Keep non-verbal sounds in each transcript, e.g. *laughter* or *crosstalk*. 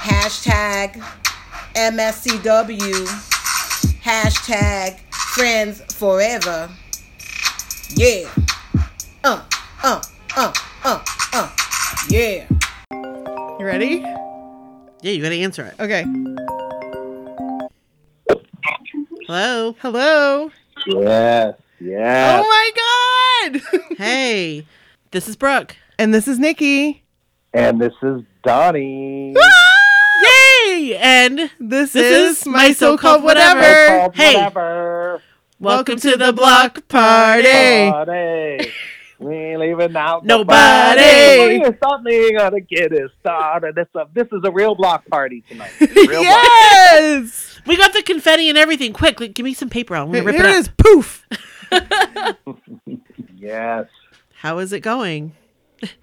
Hashtag MSCW. Hashtag friends forever. Yeah. Uh, uh, uh, uh, uh. Yeah. You ready? Yeah, you gotta answer it. Okay. Hello. Hello. Yes, yes. Oh my god. *laughs* Hey, this is Brooke. and this is Nikki. And this is Donnie. Yay! And This, This is, is my my so-called so-called whatever. whatever. Hey. Whatever. welcome to the block party. Party. *laughs* We ain't leaving out Nobody. nobody. Something gonna get it started. This, a, this is a real block party tonight. *laughs* Real block. yes. We got the confetti and everything. Quick, like, give me some paper. I'm gonna Here rip it it up. Poof. *laughs* Yes. How is it going?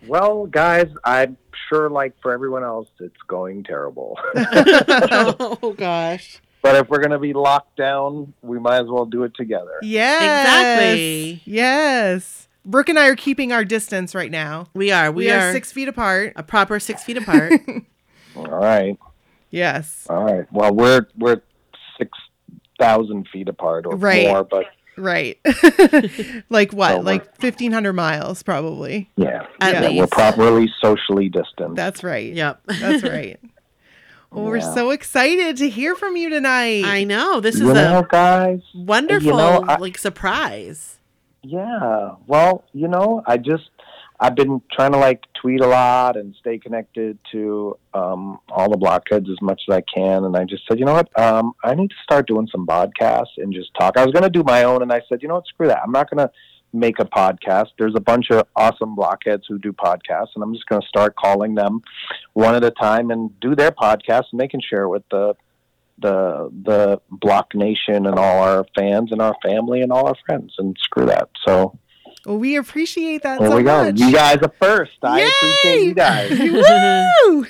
Well, guys, I'm sure, like for everyone else, it's going terrible. *laughs* *laughs* oh gosh. but if we're gonna be locked down, we might as well do it together. Yes. Exactly. Yes. Brooke and I are keeping our distance right now. We are. We, We, are, are, six feet apart. a proper six feet apart. *laughs* All right. Yes. All right. Well, we're we're six thousand feet apart or Right. more, but Right. *laughs* like what? So like 1500 miles probably. yeah, At yeah, we're properly socially distant. That's right. yep. That's right. *laughs* Well, we're so excited to hear from you tonight. I know. This is you know, a guys. wonderful know, I- like surprise. Yeah. Well, you know, I just I've been trying to like tweet a lot and stay connected to um, all the blockheads as much as I can, and I just said, you know what, um, I need to start doing some podcasts and just talk. I was going to do my own, and I said, you know what, screw that. I'm not going to make a podcast. There's a bunch of awesome blockheads who do podcasts, and I'm just going to start calling them one at a time and do their podcast, and they can share it with the the the Block Nation and all our fans and our family and all our friends, and screw that. So well, we appreciate that there so we go. much. You guys are first. I appreciate you guys. *laughs* Woo!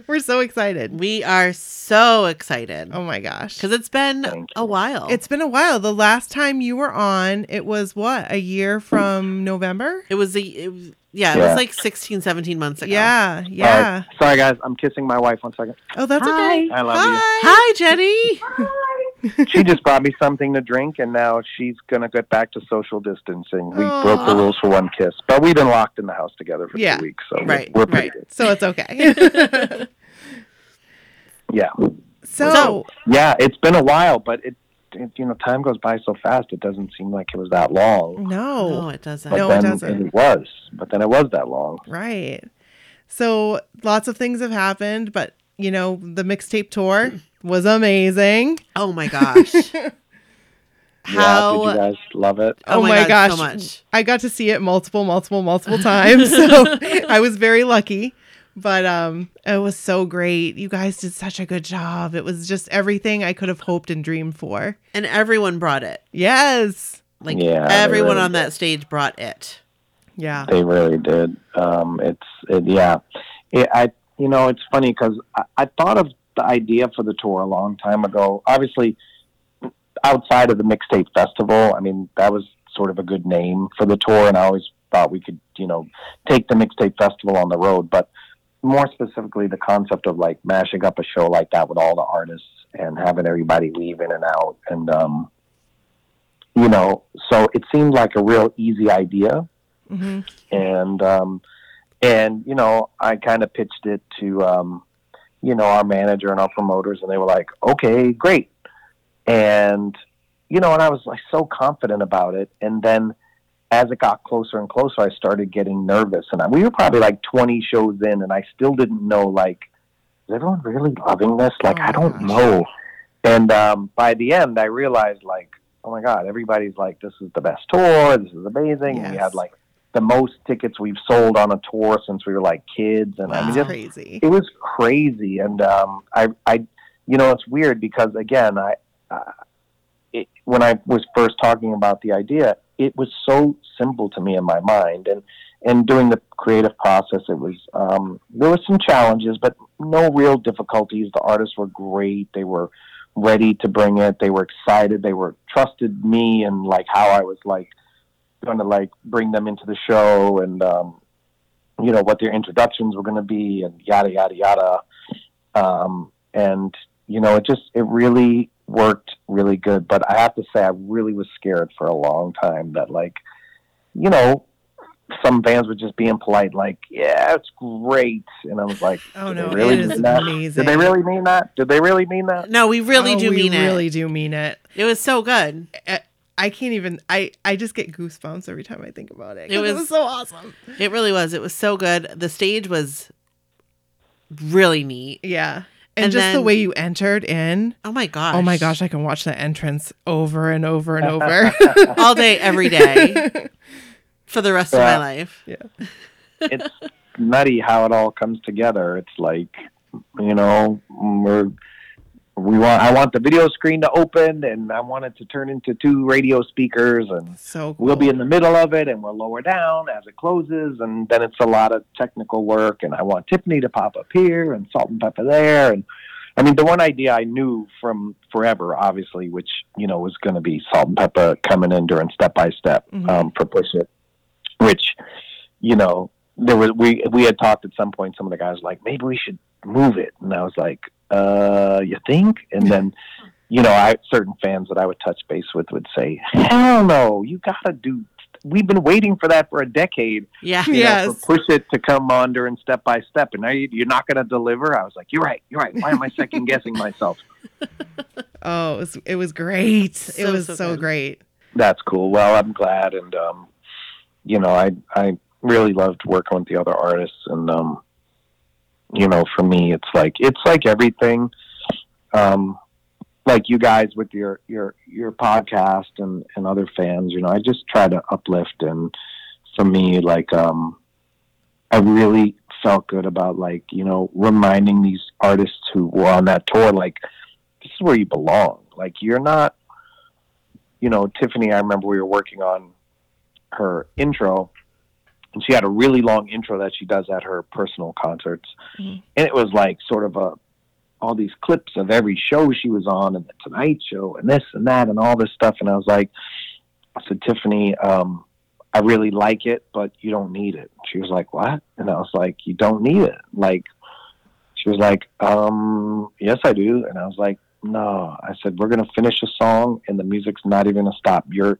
*laughs* we're so excited. we are so excited Oh my gosh. because it's been a while. It's been a while. The last time you were on, it was what? A year from November? it was a. it was, yeah, it Yeah. was like 16, 17 months ago. Yeah. Yeah. right. Sorry, guys. I'm kissing my wife. One second. Oh, that's Hi. okay. I love Hi, Jenny. *laughs* you. She just brought me something to drink, and now she's gonna get back to social distancing. We broke the rules for one kiss, but we've been locked in the house together for Yeah. two weeks, so Right, we're, we're right. good. So it's okay. *laughs* Yeah, so, yeah. It's been a while, but it, it, you know, time goes by so fast. It doesn't seem like it was that long. no. No, it doesn't. But No, it doesn't. it was. But then it was that long. Right. So lots of things have happened, but you know, the mixtape tour was amazing. Oh my gosh. How *laughs* Yeah, did you guys love it? Oh, Oh my, my gosh, gosh. so much. I got to see it multiple, multiple, multiple times. So *laughs* I was very lucky. But um it was so great. You guys did such a good job. It was just everything I could have hoped and dreamed for. And everyone brought it. Yes. Like Yeah, everyone really on that stage brought it. Yeah. They really did. Um, it's it, yeah. It, I you know it's funny because I, I thought of the idea for the tour a long time ago. Obviously, outside of the mixtape festival, I mean that was sort of a good name for the tour, and I always thought we could you know take the mixtape festival on the road. But more specifically, the concept of like mashing up a show like that with all the artists and having everybody leave in and out, and um, you know, so it seemed like a real easy idea hmm and um, and you know I kind of pitched it to um, you know our manager and our promoters, and they were like, "Okay, great," and you know, and I was like so confident about it, and then as it got closer and closer, I started getting nervous, and I, we were probably like twenty shows in, and I still didn't know like, is everyone really loving this? Like, Oh I don't gosh. know. And um, by the end, I realized like, oh my god, everybody's like, this is the best tour. This is amazing. And we had like the most tickets we've sold on a tour since we were like kids, and I mean, just crazy. it was crazy. And um, I, I, you know, it's weird because again, I, uh, it, when I was first talking about the idea, it was so simple to me in my mind, and and doing the creative process, it was um, there were some challenges, but no real difficulties. The artists were great; they were ready to bring it. They were excited. They were trusted me and like how I was like going to like bring them into the show and um, you know what their introductions were going to be and yada yada yada. Um, and you know, it just it really worked really good. But I have to say, I really was scared for a long time that like, you know, some fans were just being polite, like, "Yeah, it's great," and I was like, *laughs* Oh no, really it is mean that? amazing. Did they really mean that? Did they really mean that?" No, we really Oh, do we mean Really it. do mean it. It was so good. I- I can't even. I I just get goosebumps every time I think about It It was- was, so awesome. It really was. It was so good. The stage was really neat. Yeah, and, And just the way you entered in. Oh my gosh. Oh my gosh, I can watch the entrance over and over and over. *laughs* All day, every day *laughs* for the rest of my life. Yeah. life. it's nutty how it all comes together. It's like, you know, we're we want I want the video screen to open and I want it to turn into two radio speakers and so cool. we'll be in the middle of it and we'll lower down as it closes and then it's a lot of technical work and I want Tiffany to pop up here and salt and Pepa there and I mean the one idea I knew from forever obviously which you know was going to be salt and Pepa coming in during step by step Mhm. um for push it which you know there was we we had talked at some point some of the guys were like maybe we should move it and I was like uh you think and then you know, I certain fans that I would touch base with would say, "Hell no, you got to do. We've been waiting for that for a decade. Yeah. You Yes. know, push it to come on during step by step, and now you, you're not going to deliver." I was like, "You're right. You're right. Why am I second guessing myself?" *laughs* Oh, it was, it was great. it was so so, great. That's cool. Well, I'm glad, and um, you know, I I really loved working with the other artists, and um, you know, for me, it's like it's like everything. Um, like you guys with your your your podcast and and other fans, you know, I just try to uplift, and for me, like um, I really felt good about like you know reminding these artists who were on that tour, like this is where you belong. Like you're not you know, Tiffany, I remember we were working on her intro, and she had a really long intro that she does at her personal concerts, Mhm. and it was like sort of a all these clips of every show she was on, and the Tonight Show, and this and that, and all this stuff, and I was like, I said, Tiffany, um, I really like it, but you don't need it. She was like, what? And I was like, you don't need it. Like, she was like, um, yes, I do. And I was like, no. I said, we're going to finish a song and the music's not even going to stop. You're,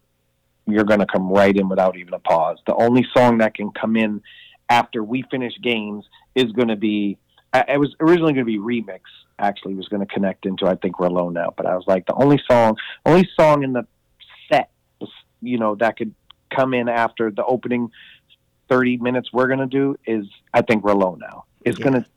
you're going to come right in without even a pause. The only song that can come in after we finish games is going to be, I, it was originally going to be remix. Actually, was going to connect into I think we're alone now. But I was like, the only song, only song in the set, you know, that could come in after the opening 30 minutes we're going to do is I think we're alone now. It's Yeah. going to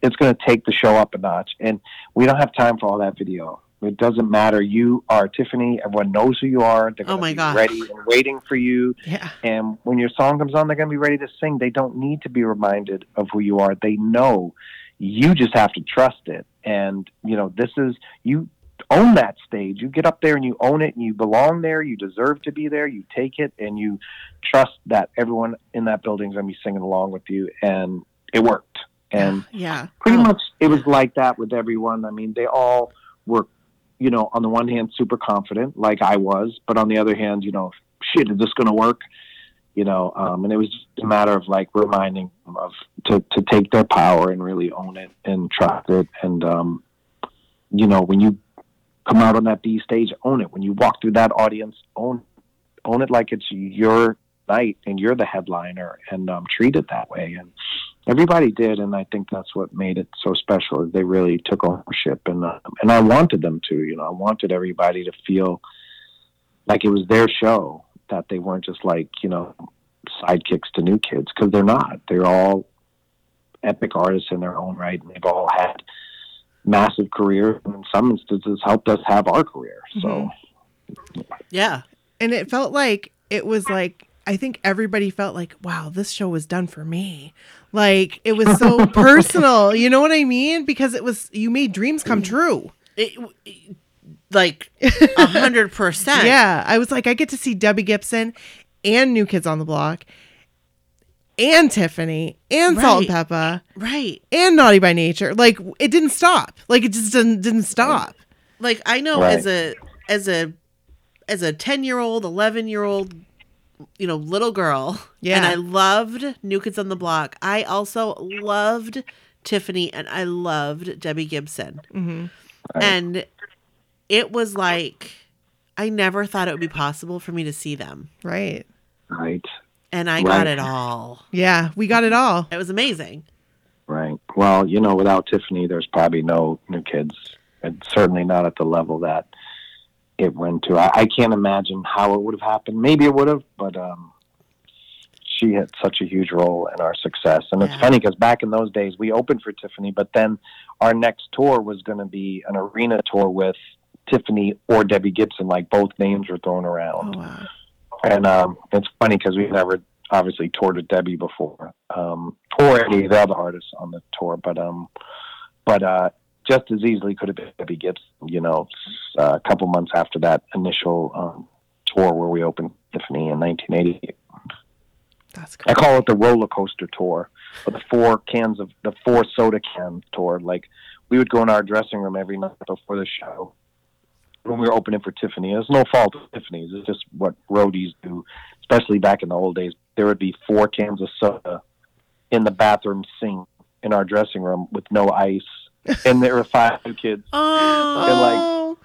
it's going to take the show up a notch and we don't have time for all that video. It doesn't matter. You are Tiffany. Everyone knows who you are. They're Oh my be gosh. ready and waiting for you. Yeah. And when your song comes on, they're going to be ready to sing. They don't need to be reminded of who you are. They know. You just have to trust it. And, you know, this is, you own that stage. You get up there and you own it and you belong there. You deserve to be there. You take it and you trust that everyone in that building is going to be singing along with you. And it worked. And yeah. pretty Oh. much it was like that with everyone. I mean, they all were, you know, on the one hand, super confident, like I was, but on the other hand, you know, shit, is this going to work? You know, um, and it was just a matter of like reminding them of to, to take their power and really own it and trust it. And, um, you know, when you come out on that B stage, own it. When you walk through that audience, own, own it like it's your night and you're the headliner and um, treat it that way. And, everybody did and i think that's what made it so special is they really took ownership and uh, and i wanted them to you know i wanted everybody to feel like it was their show that they weren't just like you know sidekicks to new kids because they're not they're all epic artists in their own right and they've all had massive careers and in some instances helped us have our career so Yeah. And it felt like it was like I think everybody felt like, wow, this show was done for me. Like it was so *laughs* personal. You know what I mean? Because it was you made dreams come mm. true. It, it- like a hundred percent. *laughs* Yeah, I was like, I get to see Debbie Gibson and New Kids on the Block, and Tiffany and Salt and Right. Pepa Right. and Naughty by Nature. Like it didn't stop. Like it just didn't didn't stop. Like I know Right. as a as a as a ten year old, eleven year old, you know, little girl. Yeah. And I loved New Kids on the Block. I also loved Tiffany and I loved Debbie Gibson. hmm Right. And it was like I never thought it would be possible for me to see them. Right. Right. And I Right. got it all. Yeah, we got it all. It was amazing. Right. Well, you know, without Tiffany, there's probably no new kids, and certainly not at the level that it went to. I, I can't imagine how it would have happened. Maybe it would have, but um, she had such a huge role in our success. And it's funny because back in those days, we opened for Tiffany, but then our next tour was going to be an arena tour with Tiffany or Debbie Gibson. Like both names were thrown Oh around. wow. And um, it's funny because we've never obviously toured with Debbie before, um, or any of the other artists on the tour, but um, but uh, just as easily could have been Debbie Gibson. You know, uh, a couple months after that initial um, tour where we opened Tiffany in 1988. That's I call it the roller coaster tour, or the four cans of the four soda can tour. Like we would go in our dressing room every night before the show when we were opening for Tiffany. It's no fault of Tiffany's. It's just what roadies do, especially back in the old days. There would be four cans of soda in the bathroom sink in our dressing room with no ice, and there were five kids. Oh, And, like,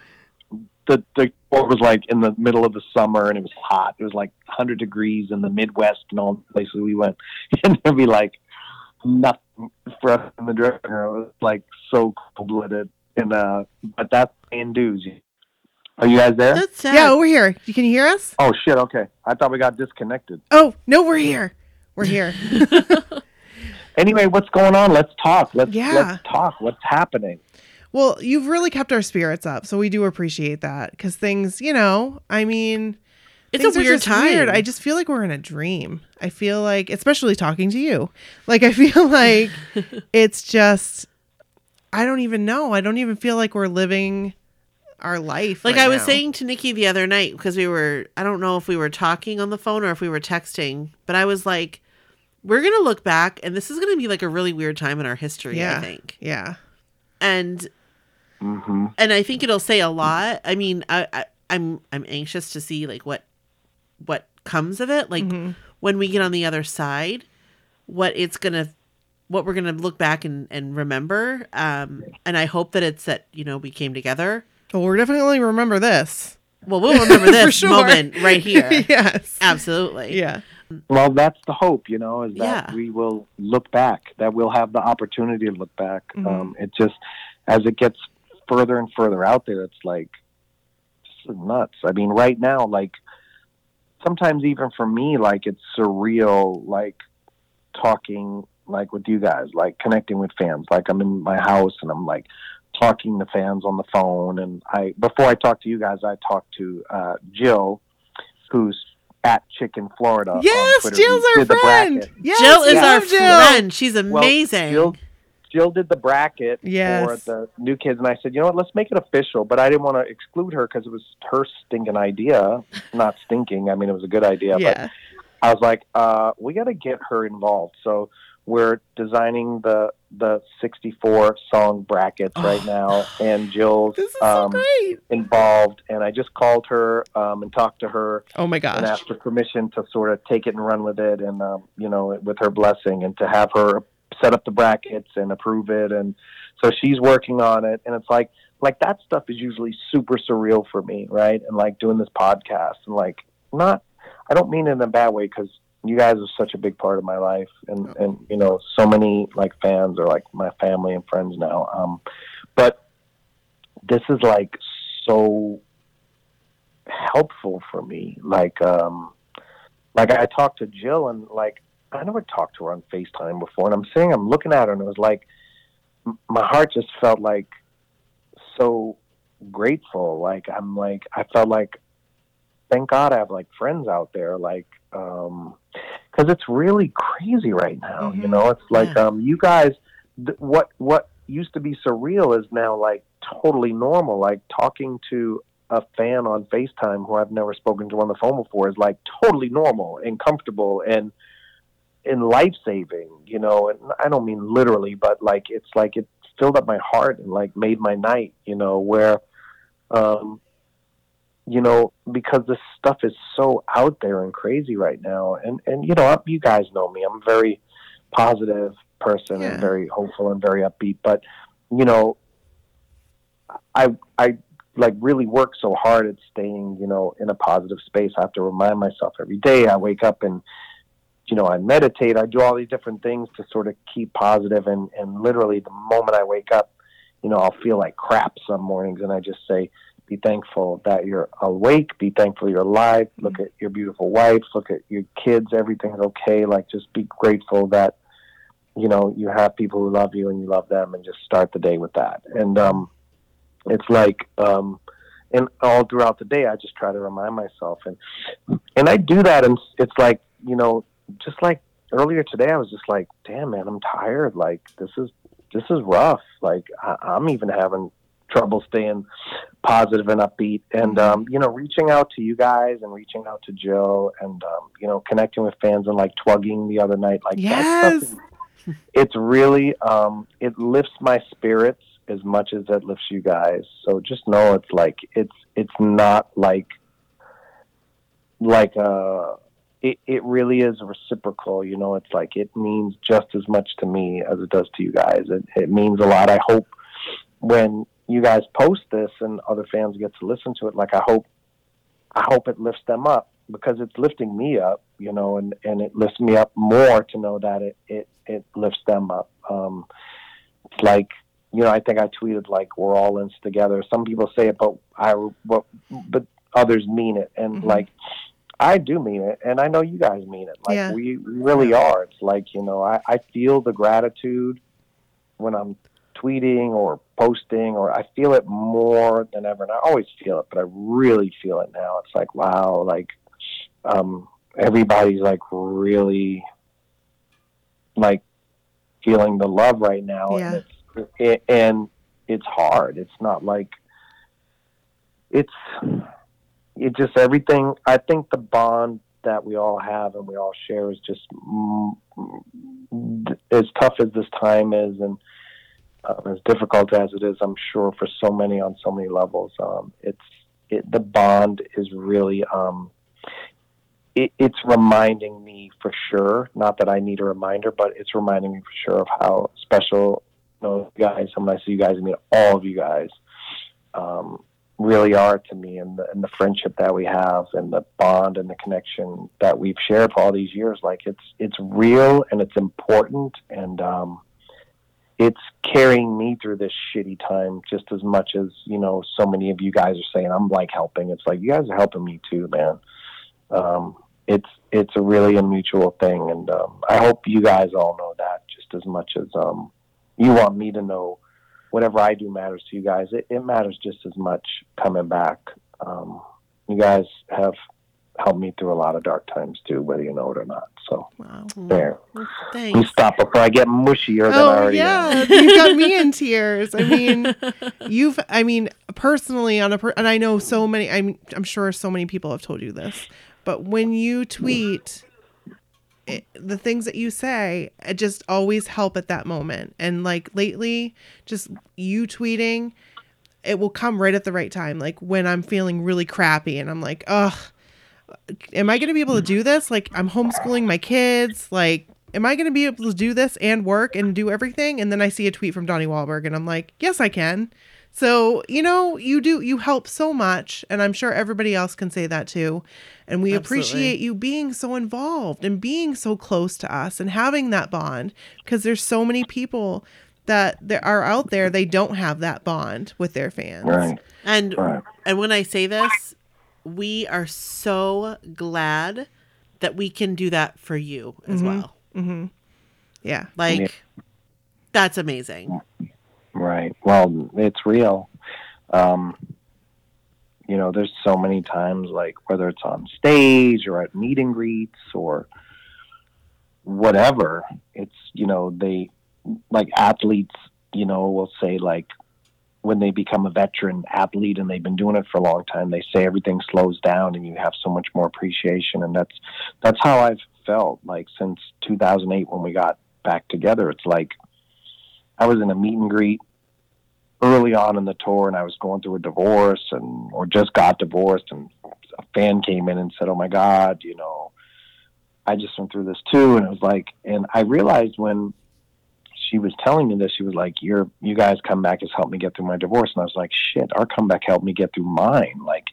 the the tour was like in the middle of the summer and it was hot. It was like 100 degrees in the Midwest and all the places we went, *laughs* and there'd be like nothing for us in the dressing room. It was like so cold blooded, and uh, but that's paying dues. Are you guys there? that's sad. yeah, we're here. You can hear us? Oh shit! Okay, I thought we got disconnected. Oh no, we're here. We're here. *laughs* *laughs* Anyway, what's going on? Let's talk. Let's Yeah. let's talk. What's happening? Well, you've really kept our spirits up, so we do appreciate that. Because things, you know, I mean, it's things a are weird time. weird. I just feel like we're in a dream. I feel like, especially talking to you, like I *laughs* feel like it's just, I don't even know. I don't even feel like we're living our life. Like right I was now. saying to Nikki the other night because we were I don't know if we were talking on the phone or if we were texting, but I was like we're going to look back and this is going to be like a really weird time in our history, Yeah. I think. yeah, And hmm and I think it'll say a lot. I mean, I, I I'm I'm anxious to see like what what comes of it, like Mhm. when we get on the other side, what it's going to what we're going to look back and and remember. Um and I hope that it's that, you know, we came together. well, we're definitely remember this Well, we'll remember *laughs* this sure. moment right here. *laughs* yes, Absolutely. yeah, Well, that's the hope, you know, is that Yeah. we will look back, that we'll have the opportunity to look back. Mhm. Um, it just, as it gets further and further out there, it's like, just nuts. I mean, right now, like, sometimes even for me, like, it's surreal, like, talking, like, with you guys, like, connecting with fans. Like, I'm in my house and I'm, like, talking to fans on the phone. And I, before I talk to you guys, I talked to uh, Jill, who's at Chicken Florida. yes. Jill's our friend. Yes, Jill is we our love Jill. friend. She's Well, amazing. Jill, Jill did the bracket Yes. for the new kids, and I said, you know what, let's make it official. But I didn't want to exclude her because it was her stinking idea. Not stinking. I mean, it was a good idea. But Yeah, I was like, uh, we got to get her involved. So we're designing the the 64 song brackets *sighs* right now, and Jill's um, so involved. And I just called her um, and talked to her Oh my gosh! and asked for permission to sort of take it and run with it, and um, you know, with her blessing, and to have her set up the brackets and approve it, and so she's working on it, and it's like, like that stuff is usually super surreal for me, right? And like doing this podcast, and like not, I don't mean it in a bad way because you guys are such a big part of my life, and and you know, so many like fans are like my family and friends now, um, but this is like so helpful for me. Like, um, like I talked to Jill and like I never talked to her on FaceTime before, and I'm sitting, I'm looking at her, and it was like m- my heart just felt like so grateful. Like I'm like I felt like thank God I have like friends out there, like, um, because it's really crazy right now. You Mhm. know, it's like Yeah. um, you guys, th- what what used to be surreal is now like totally normal. Like talking to a fan on FaceTime who I've never spoken to on the phone before is like totally normal and comfortable and and life saving. You know, and I don't mean literally, but like it's like it filled up my heart and like made my night. You know, where um, you know, because this stuff is so out there and crazy right now. And and you know, I'm- you guys know me. I'm a very positive person Yeah. and very hopeful and very upbeat. But you know, I I like really work so hard at staying, you know, in a positive space. I have to remind myself every day. I wake up and you know, I meditate. I do all these different things to sort of keep positive and and literally the moment I wake up, you know, I'll feel like crap some mornings and I just say be thankful that you're awake. Be thankful you're alive. Look at your beautiful wife. Look at your kids. Everything's okay. Like, just be grateful that, you know, you have people who love you and you love them and just start the day with that. And, um, it's like, um, and all throughout the day, I just try to remind myself and, and I do that. And it's like, you know, just like earlier today, I was just like, damn, man, I'm tired. Like, this is, this is rough. Like, I, I'm even having trouble staying positive and upbeat. And um, you know reaching out to you guys and reaching out to joe and um, you know connecting with fans and like twigging the other night like Yes. stuff *laughs* it's really um, it lifts my spirits as much as it lifts you guys. So just know it's like it's it's not like like uh it, it really is reciprocal you know? It's like it means just as much to me as it does to you guys. It, it means a lot. I hope when you guys post this and other fans get to listen to it like i hope i hope it lifts them up because it's lifting me up you know and and it lifts me up more to know that it it it lifts them up. Um it's like you know i think i tweeted like we're all in this together. Some people say it but i but but others mean it. And Mhm. like i do mean it and i know you guys mean it. Like Yeah. we really are. It's like you know i i feel the gratitude when i'm tweeting or posting or I feel it more than ever. And I always feel it but I really feel it now. It's like wow like um everybody's like really like feeling the love right now. Yeah. and it's it, and it's hard. It's not like it's it just everything I think the bond that we all have and we all share is just mm, mm, as tough as this time is. And um, as difficult as it is, I'm sure for so many on so many levels, um, it's it, the bond is really um, it, it's reminding me for sure. Not that I need a reminder, but it's reminding me for sure of how special you know, guys. And when I see you guys, I mean all of you guys. Um, really are to me and the, and the friendship that we have and the bond and the connection that we've shared for all these years like it's it's real and it's important and um it's carrying me through this shitty time just as much as you know so many of you guys are saying i'm like helping. It's like you guys are helping me too man. Um it's it's a really a mutual thing and um i hope you guys all know that just as much as um you want me to know. Whatever i do matters to you guys. It, it matters just as much coming back. Um you guys have helped me through a lot of dark times too whether you know it or not so Wow. there you Thanks. stop before i get mushier than i Oh already am. yeah, you got me in *laughs* tears. I mean, you've. I mean, personally, on a per- and I know so many. I'm. I'm sure so many people have told you this, but when you tweet, it, the things that you say, it just always help at that moment. And like lately, just you tweeting, it will come right at the right time. Like when I'm feeling really crappy, and I'm like, ugh am I going to be able to do this? Like, I'm homeschooling my kids. Like, am I going to be able to do this and work and do everything? And then I see a tweet from Donnie Wahlberg and I'm like, yes, I can. So, you know, you do, you help so much. And I'm sure everybody else can say that too. And we Absolutely. appreciate you being so involved and being so close to us and having that bond because there's so many people that there are out there, they don't have that bond with their fans. right And Right. and when I say this, we are so glad that we can do that for you as Mhm. well. Mm-hmm. Yeah. Like Yeah. that's amazing. Right. Well, it's real. Um, you know, there's so many times, like whether it's on stage or at meet and greets or whatever, it's, you know, they, like athletes, you know, will say, like, when they become a veteran athlete and they've been doing it for a long time, they say everything slows down and you have so much more appreciation. And that's, that's how I've felt like since 2008 when we got back together. It's like I was in a meet and greet early on in the tour and I was going through a divorce and or just got divorced and a fan came in and said, "Oh my god, you know, I just went through this too." And it was like and I realized when she was telling me this, she was like, "You're you guys come back has helped me get through my divorce." And I was like, "Shit, our comeback helped me get through mine." Like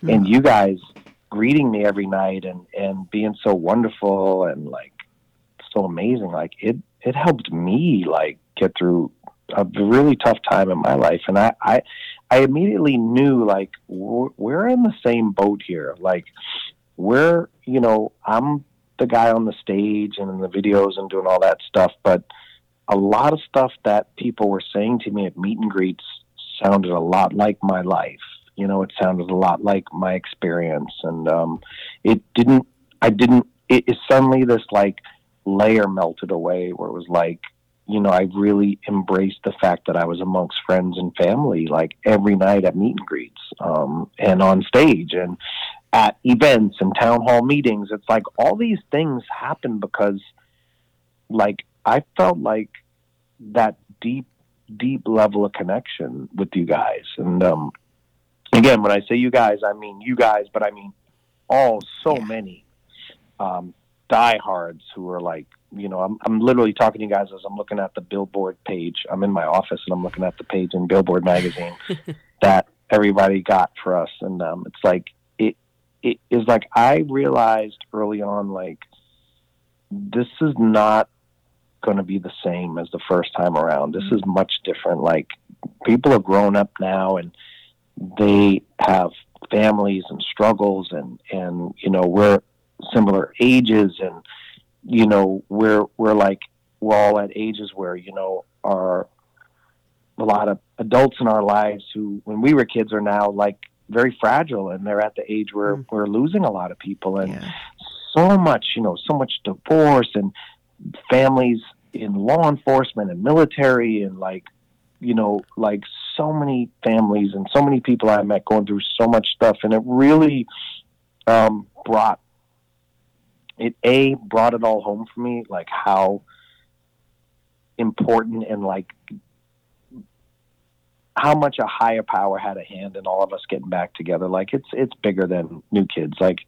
hmm. and you guys greeting me every night and and being so wonderful and like so amazing like it it helped me like get through a really tough time in my life and i i i immediately knew like we're, we're in the same boat here like we're you know i'm the guy on the stage and in the videos and doing all that stuff but a lot of stuff that people were saying to me at meet and greets sounded a lot like my life. You know it sounded a lot like my experience. And um it didn't i didn't it, it suddenly this like layer melted away where it was like you know i really embraced the fact that i was amongst friends and family like every night at meet and greets um and on stage and at events and town hall meetings. It's like all these things happen because like i felt like that deep deep level of connection with you guys and um again, when I say you guys, I mean you guys, but I mean all so Yeah. many um, diehards who are like, you know, I'm, I'm literally talking to you guys as I'm looking at the Billboard page. I'm in my office and I'm looking at the page in Billboard magazine *laughs* that everybody got for us, and um, it's like it it is like I realized early on, like this is not going to be the same as the first time around. This is much different. Like people are grown up now and they have families and struggles and and you know we're similar ages and you know we're we're like we're all at ages where you know are a lot of adults in our lives who when we were kids are now like very fragile and they're at the age where Mm. we're losing a lot of people and Yeah. so much, you know, so much divorce and families in law enforcement and military and like, you know, like so many families and so many people I met going through so much stuff. And it really um, brought it, A, brought it all home for me, like how important and like how much a higher power had a hand in all of us getting back together. Like it's it's bigger than new kids. Like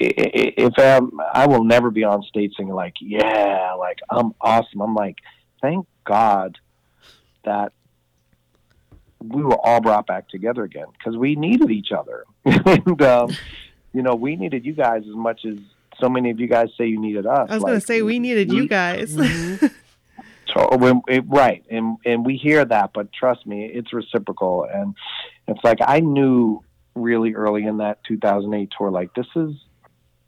if um, I will never be on stage singing like, yeah, like I'm awesome. I'm like, thank God that we were all brought back together again because we needed each other, *laughs* and um, you know we needed you guys as much as so many of you guys say you needed us. I was gonna say we needed you guys. *laughs* so when, it, right, and and we hear that, but trust me, it's reciprocal, and it's like I knew really early in that 2008 tour, like this is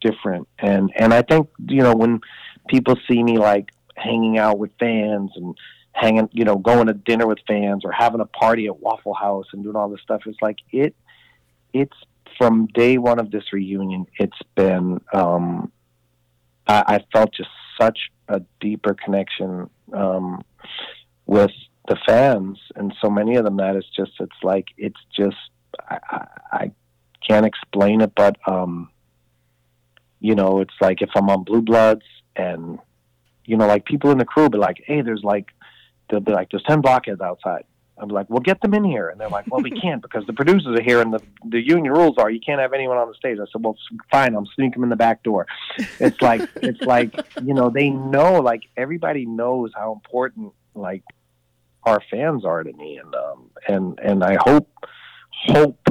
different, and and I think you know when people see me like hanging out with fans and hanging, you know, going to dinner with fans or having a party at Waffle House and doing all this stuff, it's like it, it's from day one of this reunion, it's been. um I, I felt just such a deeper connection um, with the fans, and so many of them that it's just it's like it's just I, I, I can't explain it, but um, you know, it's like if I'm on Blue Bloods and you know, like people in the crew be like, hey, there's like they'll be like, there's ten blockheads outside. I'm like, well, get them in here, and they're like, well, we *laughs* can't because the producers are here, and the the union rules are you can't have anyone on the stage. I said, well, fine, I'll sneak them in the back door. It's like it's like *laughs* you know they know like everybody knows how important like our fans are to me, and um and and I hope hope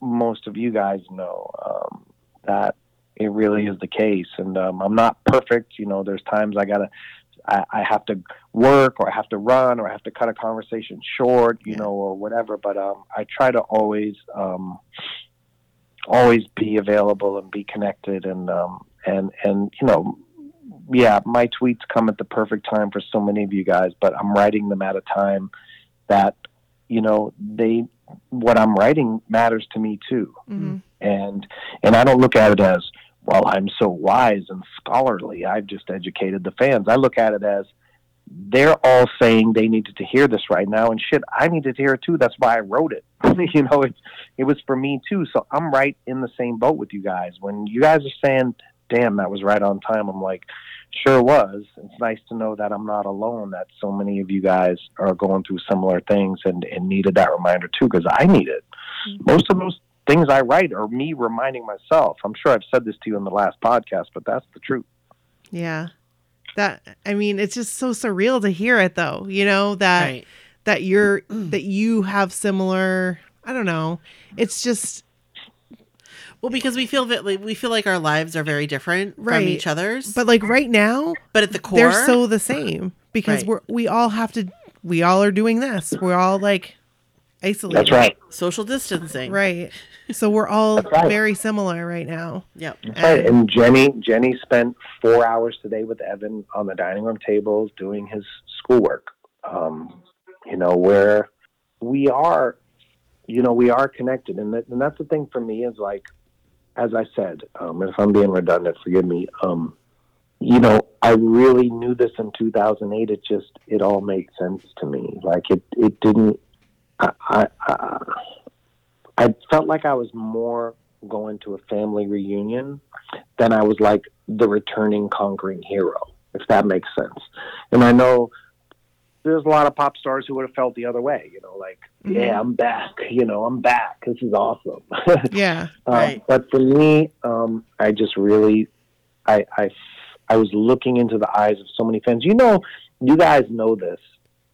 most of you guys know um, that it really is the case. And um, I'm not perfect. You know, there's times I gotta, I, I have to work or I have to run or I have to cut a conversation short, you know, or whatever. But um, I try to always, um, always be available and be connected and um, and and you know. Yeah, my tweets come at the perfect time for so many of you guys, but I'm writing them at a time that, you know, they what I'm writing matters to me too. hmm And and I don't look at it as well. I'm so wise and scholarly. I've just educated the fans. I look at it as they're all saying they needed to hear this right now, and shit, I needed to hear it too. That's why I wrote it. *laughs* you know, it it was for me too. So I'm right in the same boat with you guys. When you guys are saying, "Damn, that was right on time," I'm like, sure was. It's nice to know that I'm not alone. That so many of you guys are going through similar things and and needed that reminder too, because I need it. Mm-hmm. Most of those things I write are me reminding myself. I'm sure I've said this to you in the last podcast, but that's the truth. Yeah. That I mean, it's just so surreal to hear it though. You know that Right. that you're that you have similar. I don't know. It's just Well, because we feel that like, we feel like our lives are very different Right. from each other's, but like right now but at the core, they're so the same because Right. we're we all have to we all are doing this. We're all like isolated. That's right. social distancing. Right. So we're all very similar right now. Yep. That's right. And Jenny, Jenny spent four hours today with Evan on the dining room table doing his schoolwork. Um, you know, where we are, you know, we are connected, and, that, and that's the thing for me is like, as I said, um, and if I'm being redundant, forgive me. Um, you know, I really knew this in 2008. It just, it all made sense to me. Like it, it didn't. I, I, I, I felt like I was more going to a family reunion than I was like the returning conquering hero, if that makes sense. And I know there's a lot of pop stars who would have felt the other way, you know, like, Mhm. yeah, I'm back, you know, I'm back. This is awesome. *laughs* Yeah. Um, Right. But for me, um, I just really, I, I, I was looking into the eyes of so many fans. You know, you guys know this,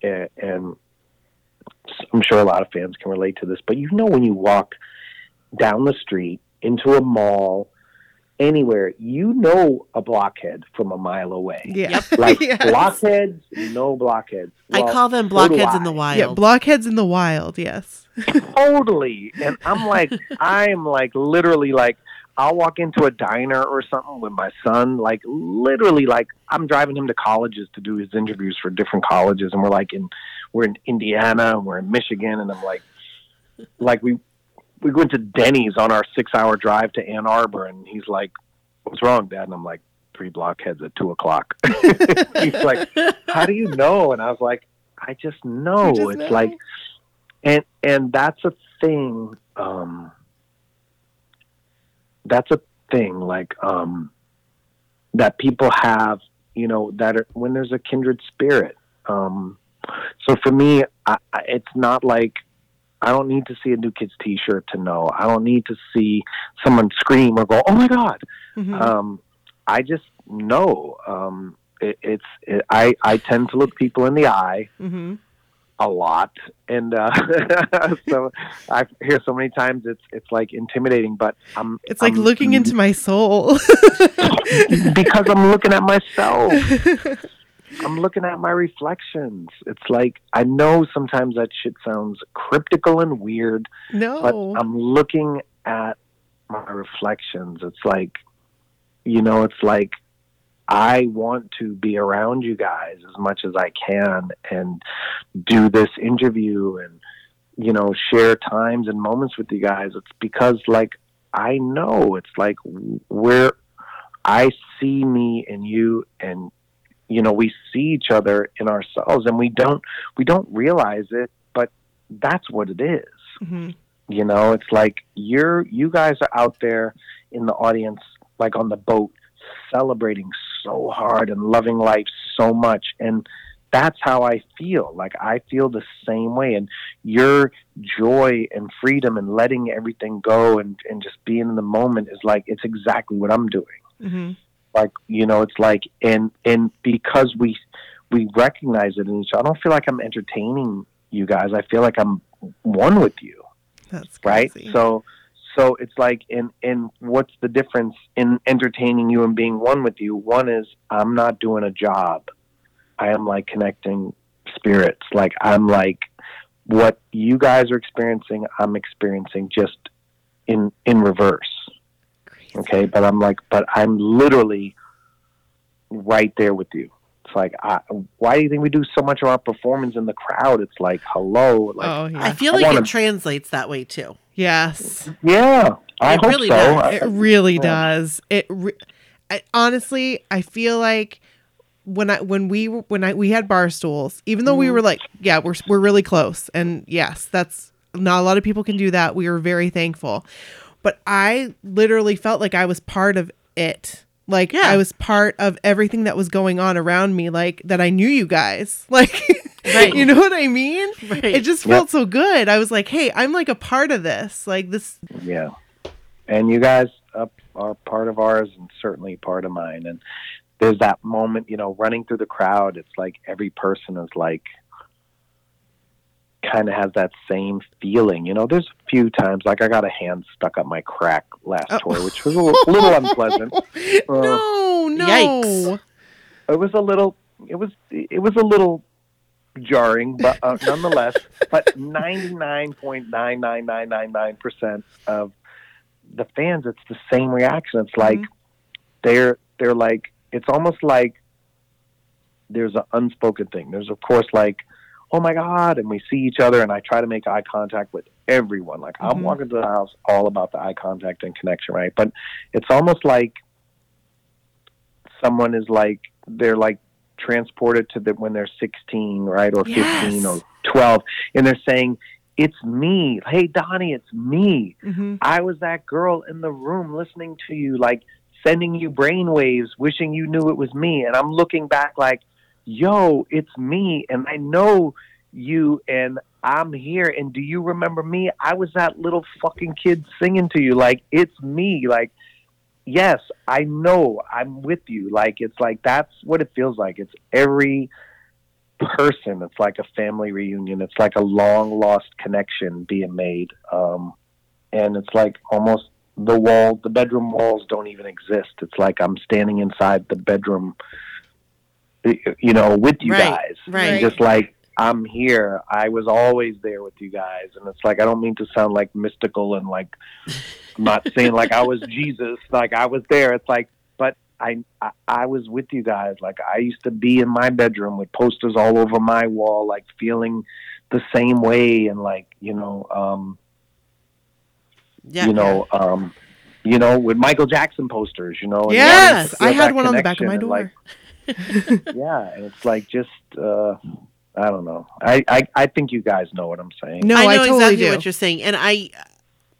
and, and I'm sure a lot of fans can relate to this. But you know, when you walk down the street into a mall, anywhere, you know a blockhead from a mile away. Yeah. *laughs* Like Yes. blockheads, no blockheads. I call them so blockheads in the wild. Yeah, blockheads in the wild, yes. *laughs* totally. And I'm like, I'm like literally like, I'll walk into a diner or something with my son, like literally like I'm driving him to colleges to do his interviews for different colleges, and we're like in, we're in Indiana, and we're in Michigan, and I'm like, like we, we went to Denny's on our six hour drive to Ann Arbor, and he's like, "What's wrong, Dad?" And I'm like, three blockheads at two o'clock. *laughs* he's like, "How do you know?" And I was like, "I just know." Just it's know. like and and that's a thing um that's a thing like um that people have you know that are, when there's a kindred spirit um so for me I, I, it's not like I don't need to see a new kids t-shirt to know. I don't need to see someone scream or go, "Oh my god." Mhm. Um I just know um it, it's it, I I tend to look people in the eye Mhm. a lot and uh *laughs* so i hear so many times it's it's like intimidating but i'm It's like I'm- looking into my soul. *laughs* because i'm looking at myself *laughs* i'm looking at my reflections. It's like i know sometimes that shit sounds cryptical and weird No, but i'm looking at my reflections. It's like you know it's like I want to be around you guys as much as I can and do this interview and you know share times and moments with you guys. It's because like I know. It's like where I see me and you and you know we see each other in ourselves and we don't we don't realize it but that's what it is Mhm. you know, it's like you're you guys are out there in the audience, like on the boat, celebrating so hard and loving life so much. And that's how I feel. Like I feel the same way. And your joy and freedom and letting everything go and, and just being in the moment is like it's exactly what I'm doing. Mhm. Like, you know, it's like and and because we we recognize it in each other, I don't feel like I'm entertaining you guys. I feel like I'm one with you That's right crazy. so so it's like in in what's the difference in entertaining you and being one with you one is i'm not doing a job i am like connecting spirits like i'm like what you guys are experiencing i'm experiencing just in in reverse. Okay but i'm like but i'm literally right there with you It's like, I, why do you think we do so much of our performance in the crowd? It's like, hello, like, oh yeah. I feel I like wanna- it translates that way too. yes. yeah, I It hope really so. does. It really Yeah. does. It re- I, honestly, I feel like when I when we when I we had bar stools, even though we Mhm. were like, yeah, we're we're really close, and yes, that's not a lot of people can do that. We were very thankful, but I literally felt like I was part of it. Like Yeah. I was part of everything that was going on around me. Like that I knew you guys. *laughs* Like, Right. you know what I mean? Right. It just Yep. felt so good. I was like, hey, I'm like a part of this. Like this. Yeah. And you guys uh, are part of ours and certainly part of mine. And there's that moment, you know, running through the crowd. It's like every person is like, kind of has that same feeling. You know, there's a few times, like I got a hand stuck up my crack last Oh. tour, which was a little, little *laughs* unpleasant. no, no. Yikes. It was a little, it was, it was a little jarring, but uh, *laughs* nonetheless, but 99.99999% of the fans, it's the same reaction. It's like they're they're like it's almost like there's an unspoken thing. There's of course like, oh my god, and we see each other, and I try to make eye contact with everyone. Like I'm Mhm. walking to the house, all about the eye contact and connection, right? But it's almost like someone is like they're like transported to the when they're 16, right, or 15 Yes. or 12, and they're saying. It's me. Hey, Donnie, it's me. Mhm. I was that girl in the room listening to you, like sending you brainwaves, wishing you knew it was me. And I'm looking back like, yo, it's me. And I know you and I'm here. And do you remember me? I was that little fucking kid singing to you. Like, it's me. Like, yes, I know I'm with you. Like, it's like, that's what it feels like. It's every person. It's like a family reunion. It's like a long lost connection being made. Um, and it's like almost the wall the bedroom walls don't even exist it's like i'm standing inside the bedroom you know with you Right, guys right. And just like i'm here i was always there with you guys and it's like i don't mean to sound like mystical and like I'm not *laughs* saying like i was jesus like i was there it's like but I, I i was with you guys like i used to be in my bedroom with posters all over my wall like feeling the same way and like you know um Yeah. you know, um, you know, with Michael Jackson posters, you know. and Yes, I had one on the back of my door. like, yeah, and it's like just, uh, I don't know. I, I, I think you guys know what I'm saying. No, I I, know totally exactly do. what you're saying, and I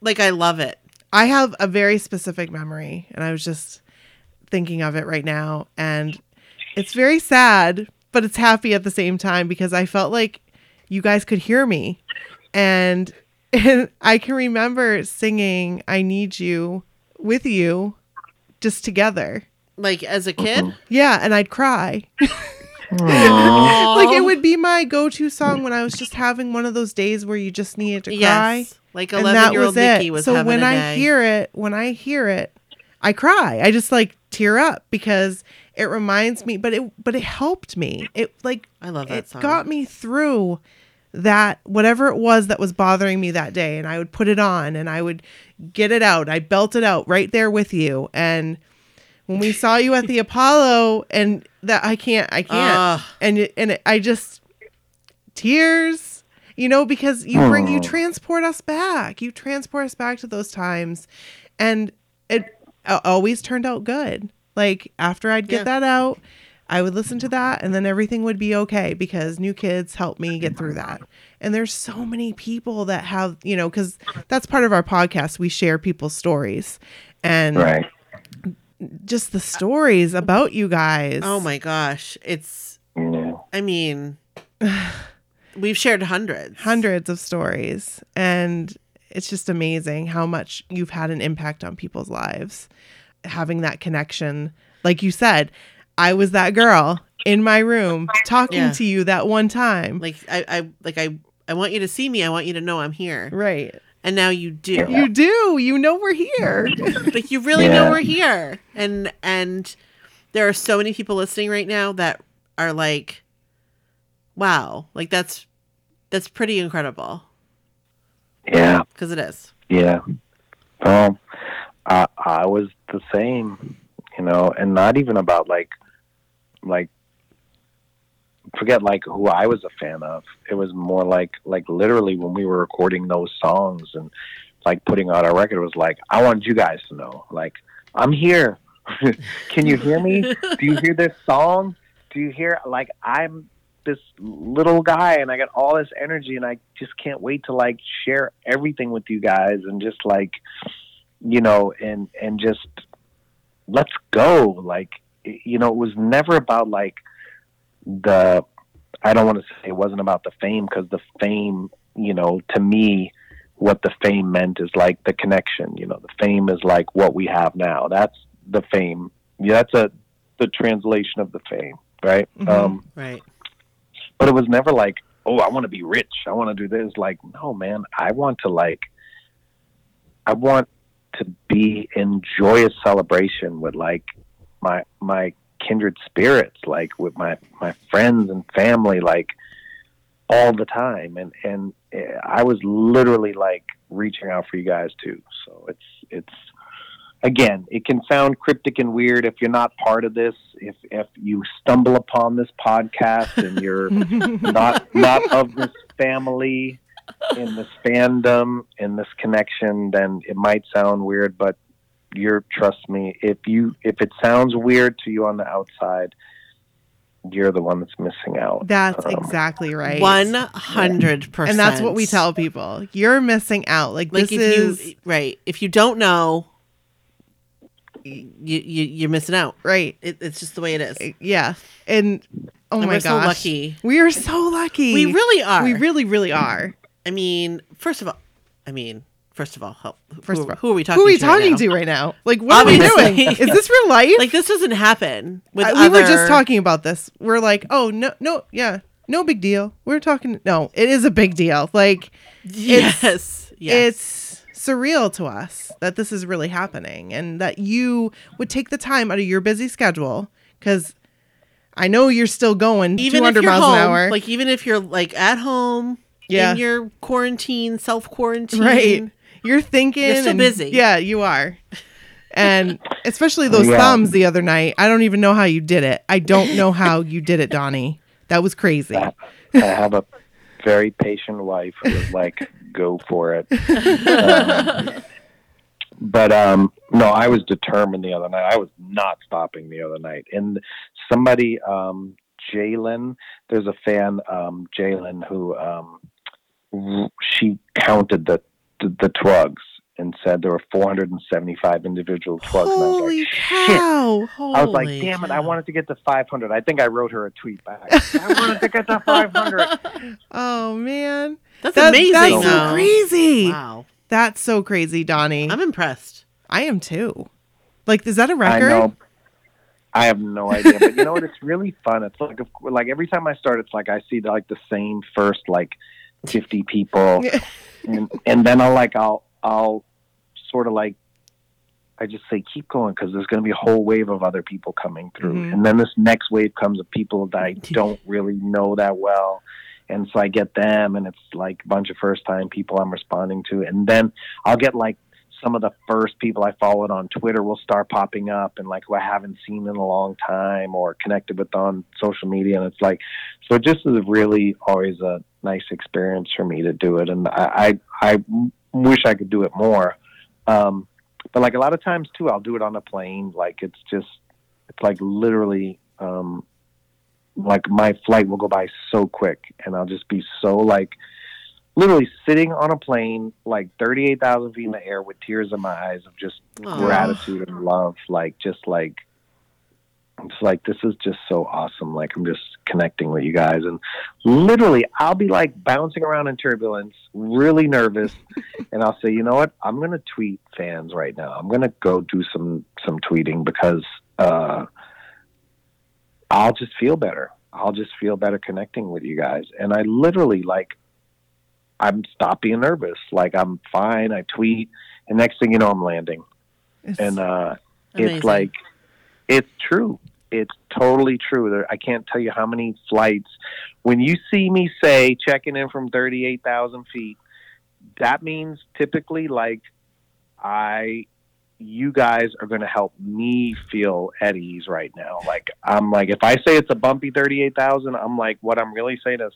like. I love it. I have a very specific memory, and I was just thinking of it right now, and it's very sad, but it's happy at the same time because I felt like you guys could hear me, and *laughs* and I can remember singing "I Need You" with you, just together. Like as a kid. Mm-hmm. Yeah, and I'd cry. *laughs* Like it would be my go-to song when I was just having one of those days where you just needed to cry. Yes. Like and eleven that year old was it. Nikki was so when I day. hear it, when I hear it, I cry. I just like tear up because it reminds me. But it but it helped me. It like I love that it song. got me through that whatever it was that was bothering me that day, and I would put it on and I would get it out. I belt it out right there with you and. When we saw you at the Apollo, and that I can't, I can't, Ugh. and it, and it, I just tears you know because you bring you Oh. transport us back you transport us back to those times and it always turned out good like after i'd get Yeah. that out i would listen to that and then everything would be okay because new kids helped me get through that and there's so many people that have you know because that's part of our podcast we share people's stories and Right. Just the stories about you guys Oh my gosh, it's. Yeah. I mean, *sighs* we've shared hundreds. hundreds of stories and it's just amazing how much you've had an impact on people's lives having that connection like you said i was that girl in my room talking Yeah. to you that one time Like I, I, like I, I want you to see me. I want you to know I'm here. right And now you do. Yeah. you do you know we're here *laughs* like you really know we're here and and there are so many people listening right now that are like wow like that's that's pretty incredible Yeah. because it is Yeah. Um, I I was the same, you know, and not even about like, like, forget like who I was a fan of. It was more like like literally when we were recording those songs and like putting out our record it was like I wanted you guys to know like I'm here. *laughs* Can you hear me? Do you hear this song? Do you hear like I'm this little guy and I got all this energy and I just can't wait to like share everything with you guys and just like you know and and just let's go like you know it was never about like the I don't want to say it wasn't about the fame because the fame you know to me what the fame meant is like the connection you know the fame is like what we have now. That's the fame. Yeah that's a the translation of the fame right? Mhm. um Right. but it was never like oh i want to be rich. I want to do this. Like no man. I want to like i want to be in joyous celebration with like my my kindred spirits like with my my friends and family like all the time. And and uh, i was literally like reaching out for you guys too. So it's it's again it can sound cryptic and weird if you're not part of this if if you stumble upon this podcast and you're *laughs* not not of this family in this fandom in this connection then it might sound weird but you're trust me if you if it sounds weird to you on the outside you're the one that's missing out That's Um, exactly right. One hundred percent. and that's what we tell people. You're missing out. Like, Like this if is you right, if you don't know, you, you you're missing out. right. It, it's just the way it is. Yeah. And oh And my we're gosh. so lucky. We are so lucky. We really are. We really, really are. I mean, first of all, I mean, first of all, how, First who, of all, who are we talking? Who are we to right talking now? to right now? Like, what are we doing? Is this real *laughs* life? Like this doesn't happen with other. we were just talking about this. We're like, oh no, no, yeah, no big deal. We're talking. No, it is a big deal. Like, Yes, yes. it's surreal to us that this is really happening, and that you would take the time out of your busy schedule because I know you're still going even 200 if you're miles home, an hour. like even if you're like at home, Yeah. in your quarantine, self quarantine, right? You're thinking. You're so and- busy. Yeah, you are. And *laughs* especially those Yeah. thumbs the other night. I don't even know how you did it. I don't know how you did it, Donnie. That was crazy. I have a very patient wife who was like, "Go for it." Um, but um, no, I was determined the other night. I was not stopping the other night. And somebody, um, Jalen, there's a fan, um, Jalen, who um, she counted the, the the twigs and said there were 475 individual twigs. and I was Holy like, shit. cow. I was like, Holy damn it, I wanted to get to 500. I think I wrote her a tweet back. *laughs* I wanted to get to 500. *laughs* Oh man. That's That- amazing. That's so crazy. Wow, That's so crazy, Donnie. I'm impressed. I am too. Like, is that a record? know. I have no idea, but you know what? It's really fun. It's like, like every time I start, it's like I see the, like the same first like 50 people, and, and then I'll like I'll I'll sort of like I just say keep going because there's going to be a whole wave of other people coming through, Mhm. and then this next wave comes of people that I *laughs* don't really know that well, and so I get them, and it's like a bunch of first time people I'm responding to, and then I'll get like some of the first people I followed on Twitter will start popping up, and like who I haven't seen in a long time or connected with on social media, and it's like so it just is really always a nice experience for me to do it, and I I, I wish I could do it more. Um, but like a lot of times too, I'll do it on a plane. Like it's just, it's like literally, um, like my flight will go by so quick, and I'll just be so like, literally sitting on a plane, like thirty-eight thousand feet in the air, with tears in my eyes of just Aw. gratitude and love. Like just like, it's like this is just so awesome. Like I'm just connecting with you guys, and literally, I'll be like bouncing around in turbulence, really nervous *laughs* and I'll say, you know what? I'm going to tweet fans right now. I'm going to go do some some tweeting because uh, I'll just feel better. I'll just feel better connecting with you guys. And I literally like, I'm stop being nervous. Like I'm fine. I tweet, and next thing you know, I'm landing. It's- And uh, Amazing. it's like, it's true. It's totally true. I can't tell you how many flights. When you see me say checking in from thirty-eight thousand feet, that means typically like I you guys are going to help me feel at ease right now. Like I'm like, if I say it's a bumpy thirty-eight thousand, I'm like, what I'm really saying is,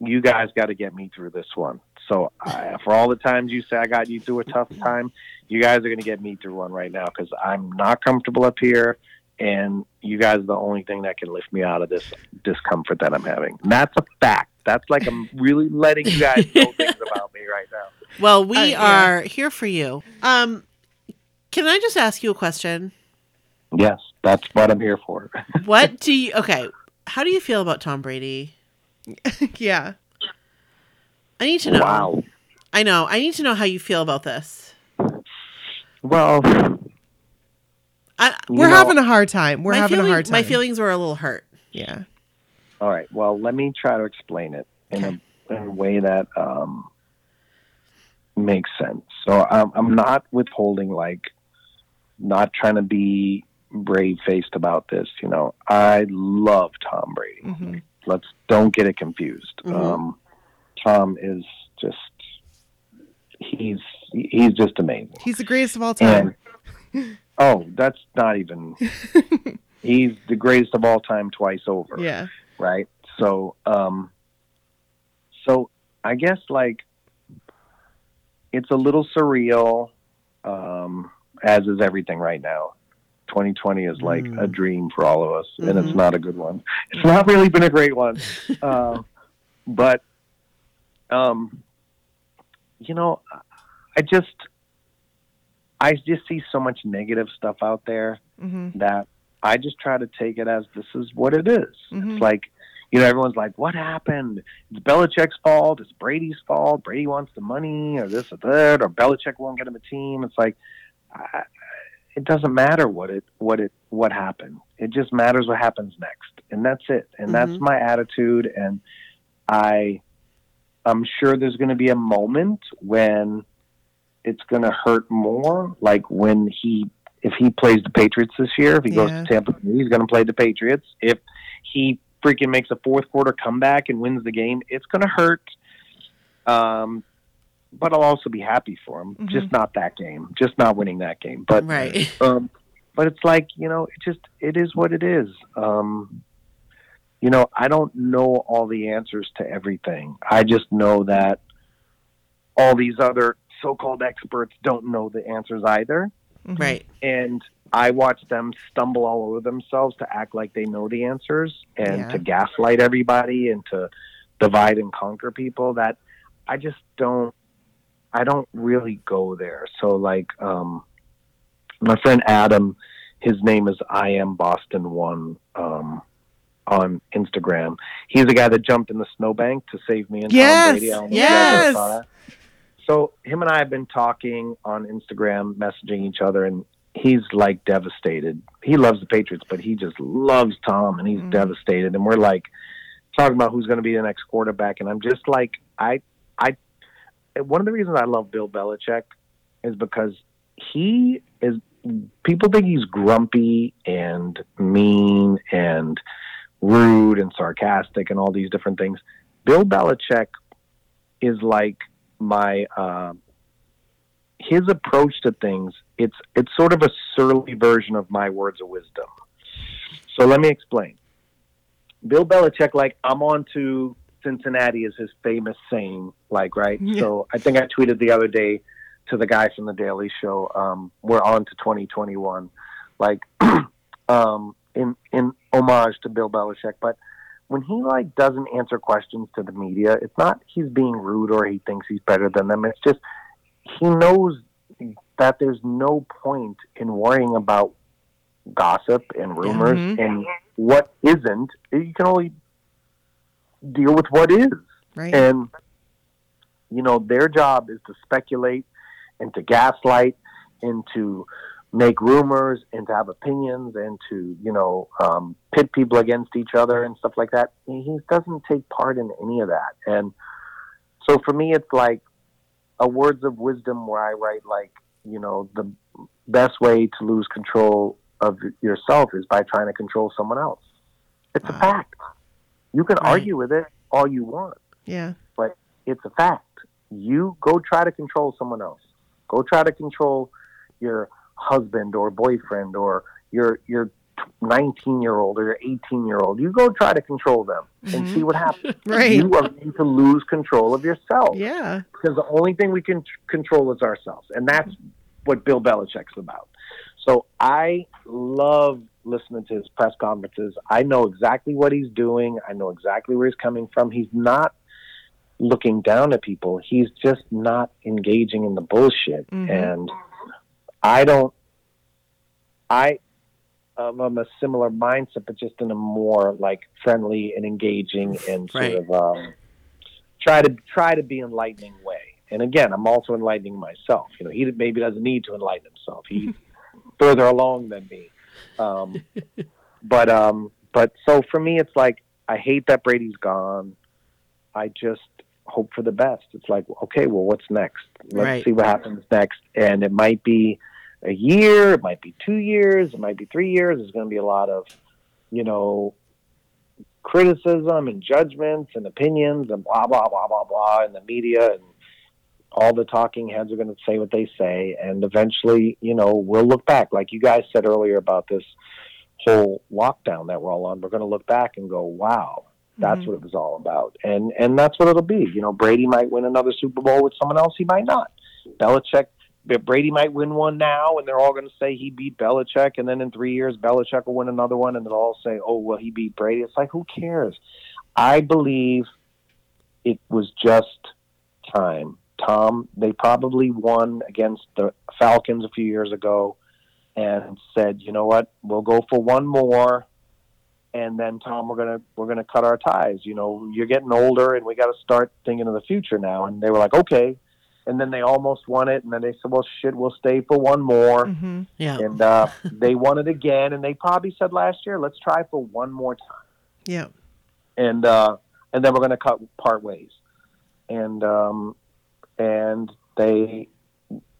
you guys got to get me through this one. So I, for all the times you say I got you through a tough time, you guys are going to get me through one right now because I'm not comfortable up here, and you guys are the only thing that can lift me out of this discomfort that I'm having. And that's a fact. That's like I'm really letting you guys know *laughs* things about me right now. Well, we Uh, yeah. are here for you. Um, can I just ask you a question? Yes, that's what I'm here for. *laughs* What do you? Okay, how do you feel about Tom Brady? *laughs* yeah. I need to know. Wow. I know. I need to know how you feel about this. Well, I, We're know- having a hard time. We're having feeling- a hard time. My feelings were a little hurt. Yeah. all right. Well, let me try to explain it in a, in a way that um, makes sense. So I'm, I'm not withholding, like, not trying to be brave faced about this. You know, I love Tom Brady. hmm Let's don't get it confused. Mhm. Um, Tom is just he's he's just amazing. He's the greatest of all time. And *laughs* oh, that's not even. *laughs* he's the greatest of all time twice over. yeah. right? So, um, so I guess like it's a little surreal, um, as is everything right now. 2020 is like Mm. a dream for all of us, and Mhm. it's not a good one. It's not really been a great one, uh, *laughs* but um, you know, I just I just see so much negative stuff out there hmm that I just try to take it as this is what it is. Mhm. It's like, you know, everyone's like, what happened? It's Belichick's fault. It's Brady's fault. Brady wants the money or this or that, or Belichick won't get him a team. It's like, I, it doesn't matter what it, what it, what happened. It just matters what happens next. And that's it. And that's Mhm. my attitude. And I, I'm sure there's going to be a moment when it's going to hurt more, like when he if he plays the Patriots this year, if he goes to Tampa, he's going to play the Patriots. If he freaking makes a fourth quarter comeback and wins the game, it's going to hurt. Um, but I'll also be happy for him. Mhm. Just not that game, just not winning that game. But right. *laughs* um, but it's like you know, it just it is what it is. Um, you know, I don't know all the answers to everything. I just know that all these other so-called experts don't know the answers either Mhm. Right. and I watch them stumble all over themselves to act like they know the answers and Yeah. to gaslight everybody and to divide and conquer people that I just don't I don't really go there. So like um my friend Adam, his name is I am Boston one um on Instagram. He's the guy that jumped in the snowbank to save me and Yes, Tom Brady. I don't know if you guys ever yes. So him and I have been talking on Instagram, messaging each other, and he's like devastated. He loves the Patriots, but he just loves Tom, and he's Mm. devastated. And we're like talking about who's going to be the next quarterback, and I'm just like, I, I, one of the reasons I love Bill Belichick is because he is. People think he's grumpy and mean and rude and sarcastic and all these different things. Bill Belichick is like my uh, his approach to things. It's it's sort of a surly version of my words of wisdom. So let me explain. Bill Belichick, like I'm on to Cincinnati, is his famous saying. Like right. Yeah. So I think I tweeted the other day to the guy from the Daily Show. Um, we're on to 2021. Like *clears throat* um, in in homage to Bill Belichick, but when he like doesn't answer questions to the media, it's not he's being rude or he thinks he's better than them. It's just he knows that there's no point in worrying about gossip and rumors Mhm. and what isn't. You can only deal with what is. Right. And you know, their job is to speculate and to gaslight and to make rumors and to have opinions and to, you know, um, pit people against each other and stuff like that. He doesn't take part in any of that. And so for me, it's like a words of wisdom where I write like, you know, the best way to lose control of yourself is by trying to control someone else. It's a fact. You can Right. argue with it all you want yeah. But it's a fact. You go try to control someone else. Go try to control your husband or boyfriend or your your 19 year old or your 18 year old. You go try to control them and see what happens. *laughs* Right. You are going to lose control of yourself Yeah. because the only thing we can t- control is ourselves, and that's what Bill Belichick's about. So I love listening to his press conferences. I know exactly what he's doing. I know exactly where he's coming from. He's not looking down at people. He's just not engaging in the bullshit. Mhm. And I don't. I. um, I'm a similar mindset, but just in a more like friendly and engaging and sort Right. of um, try to try to be enlightening way. And again, I'm also enlightening myself. You know, he maybe doesn't need to enlighten himself. He's *laughs* further along than me. Um, *laughs* but um, but so for me, it's like I hate that Brady's gone. I just hope for the best. It's like, okay, well, what's next? Let's Right. see what happens next. And it might be a year, it might be two years, it might be three years. There's going to be a lot of, you know, criticism and judgments and opinions and blah blah blah blah blah in the media and all the talking heads are going to say what they say and eventually you know we'll look back like you guys said earlier about this whole lockdown that we're all on we're going to look back and go wow that's Mhm. what it was all about and and that's what it'll be you know brady might win another super bowl with someone else he might not Belichick Brady might win one now, and they're all going to say he beat Belichick, and then in three years, Belichick will win another one, and they'll all say, "Oh, well, he beat Brady." It's like, who cares? I believe it was just time. Tom, they probably won against the Falcons a few years ago, and said, "You know what? We'll go for one more." And then Tom, we're gonna we're gonna cut our ties. You know, you're getting older, and we got to start thinking of the future now. And they were like, "Okay." And then they almost won it, and then they said, "Well, shit, we'll stay for one more." hmm Yeah. and uh, *laughs* they won it again. And they probably said last year, "Let's try for one more time." Yeah. and uh, and then we're going to cut part ways. And um, and they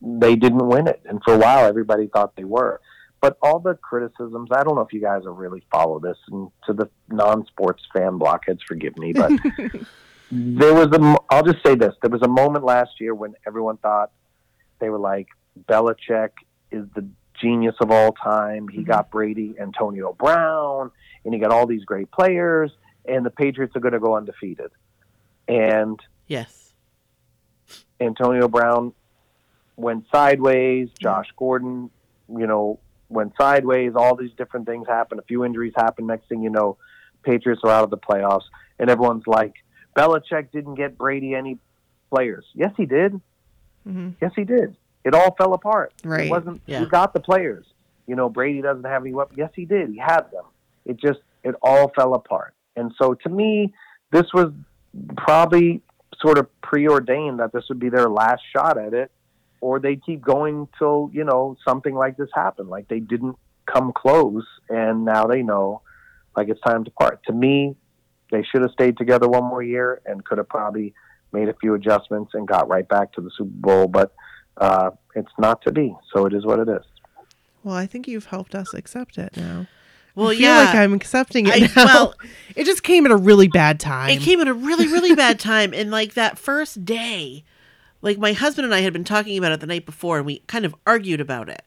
they didn't win it, and for a while everybody thought they were. But all the criticisms, I don't know if you guys have really followed this, and to the non-sports fan blockheads, forgive me, but *laughs* Mm-hmm. there was a. I'll just say this: there was a moment last year when everyone thought they were like Belichick is the genius of all time. He mm-hmm. got Brady, Antonio Brown, and he got all these great players, and the Patriots are going to go undefeated. And Yes. Antonio Brown went sideways. Josh Gordon, you know, went sideways. All these different things happened. A few injuries happened. Next thing you know, Patriots are out of the playoffs, and everyone's like, Belichick didn't get Brady any players. Yes, he did. hmm Yes, he did. It all fell apart. Right. It wasn't. Yeah. He got the players. You know, Brady doesn't have any weapons. Yes, he did. He had them. It just it all fell apart. And so to me, this was probably sort of preordained that this would be their last shot at it, or they keep going till you know something like this happened. Like they didn't come close, and now they know, like it's time to part. To me, they should have stayed together one more year and could have probably made a few adjustments and got right back to the Super Bowl. But uh, it's not to be, so it is what it is. Well, I think you've helped us accept it now. Well, I feel yeah. like I'm accepting it I- now. well- *laughs* it just came at a really bad time. It came at a really, really bad time. And like that first day, like my husband and I had been talking about it the night before and we kind of argued about it.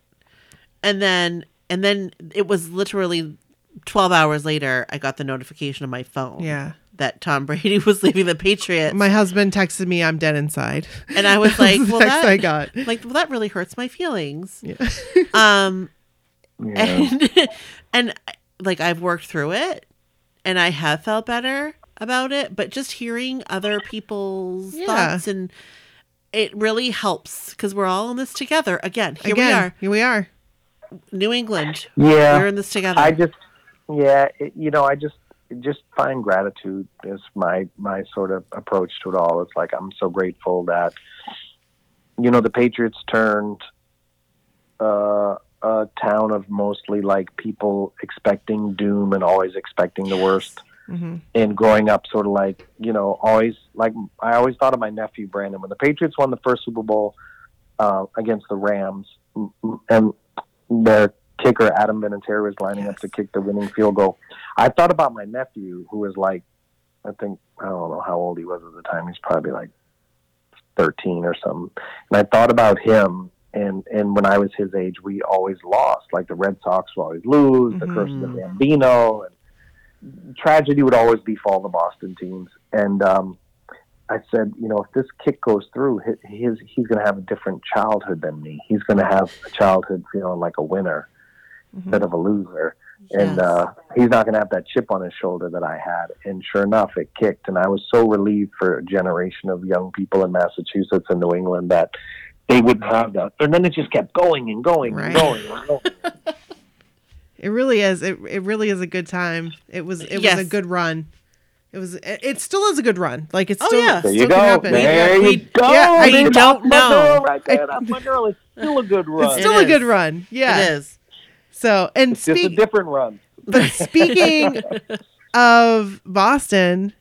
And then, and then it was literally 12 hours later, I got the notification on my phone yeah. that Tom *laughs* Brady was leaving the Patriots. My husband texted me, "I'm dead inside." and I was *laughs* like, well, text that, I got. like, well, that really hurts my feelings. Yeah. *laughs* Um, Yeah. and and like I've worked through it and I have felt better about it, but just hearing other people's Yeah. thoughts and it really helps because we're all in this together. Again, here Again, we are, Here we are. New England. yeah. We're in this together. I just, yeah, it, you know, I just just find gratitude is my my sort of approach to it all. It's like I'm so grateful that, you know, the Patriots turned uh, a town of mostly like people expecting doom and always expecting the worst. hmm And growing up, sort of like you know, always like I always thought of my nephew Brandon when the Patriots won the first Super Bowl uh, against the Rams, and their kicker Adam Vinatieri was lining up to kick the winning field goal. I thought about my nephew, who was like, I think I don't know how old he was at the time. He's probably like thirteen or something. And I thought about him and and when I was his age, we always lost. Like the Red Sox would always lose, the Curse of the Bambino, and tragedy would always befall the Boston teams. And um, I said, you know, if this kick goes through, his he's going to have a different childhood than me. He's going to have a childhood feeling like a winner instead of a loser. And uh, he's not going to have that chip on his shoulder that I had. And sure enough, it kicked. And I was so relieved for a generation of young people in Massachusetts and New England that they wouldn't have that. And then it just kept going and going Right. and going. And going. *laughs* It really is. It it really is a good time. It was it Yes. was a good run. It was it, it still is a good run. Like it's Oh, still yeah. There you go. happen. There We- you go. yeah, I don't know. girl Right there. *laughs* That's my girl. It's still a good run. It's It's, still It a good run. Yeah. It is. So and just a different run. but speaking *laughs* of Boston,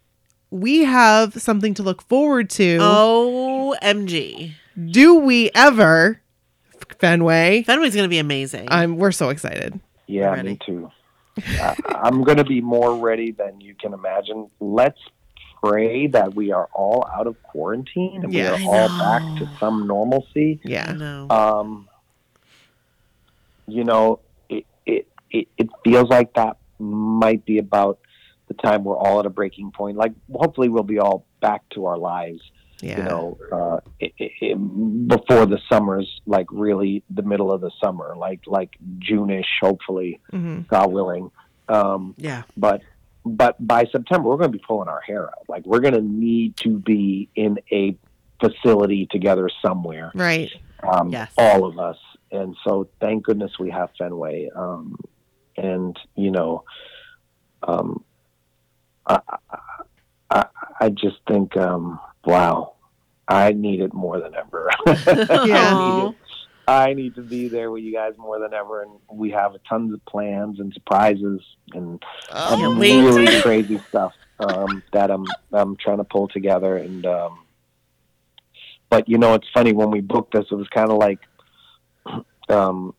we have something to look forward to. OMG. Do we ever Fenway? Fenway's going to be amazing. I'm we're so excited. Yeah, Ready. me too. I, I'm going to be more ready than you can imagine. Let's pray that we are all out of quarantine and Yeah. we are all back to some normalcy. I Yeah. know. Um, you know, it, it it it feels like that might be about the time we're all at a breaking point. Like, hopefully, we'll be all back to our lives. Yeah. You know, uh, i i i before the summer's like really the middle of the summer, like like June-ish, hopefully. hmm God willing. Um, yeah. but but by September, we're going to be pulling our hair out. Like we're going to need to be in a facility together somewhere. Right. Um, Yes. All of us. And so, thank goodness we have Fenway. Um, and you know, um, I, I, I, I just think, um, wow, I need it more than ever. *laughs* I need it. I need to be there with you guys more than ever, and we have tons of plans and surprises and Oh, Can't wait. really crazy stuff um, that I'm I'm trying to pull together. And um, but you know, it's funny when we booked this, it was kind of like *clears throat* um,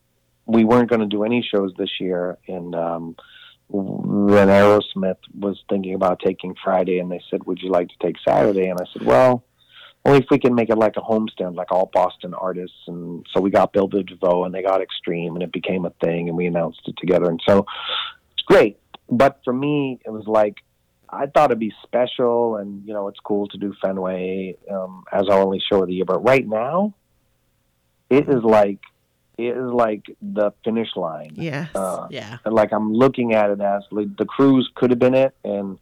we weren't going to do any shows this year, and um, then Aerosmith was thinking about taking Friday, and they said, "Would you like to take Saturday?" And I said, "Well." Only if we can make it like a homestand, like all Boston artists, and so we got Bell Biv DeVoe, and they got Extreme, and it became a thing, and we announced it together, and so it's great. But for me, it was like I thought it'd be special, and you know, it's cool to do Fenway um, as our only show of the year. But right now, it is like it is like the finish line. Yeah. Uh, Yeah. like I'm looking at it as like the cruise could have been it, and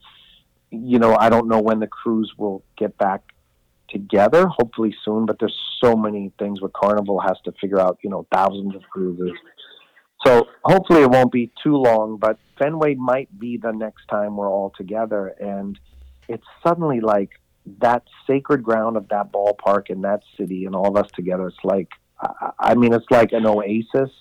you know, I don't know when the cruise will get back together. Hopefully soon, but there's so many things where Carnival has to figure out. You know, thousands of cruises. So hopefully it won't be too long, but Fenway might be the next time we're all together, and it's suddenly like that sacred ground of that ballpark in that city and all of us together. It's like, I, I mean, it's like an oasis,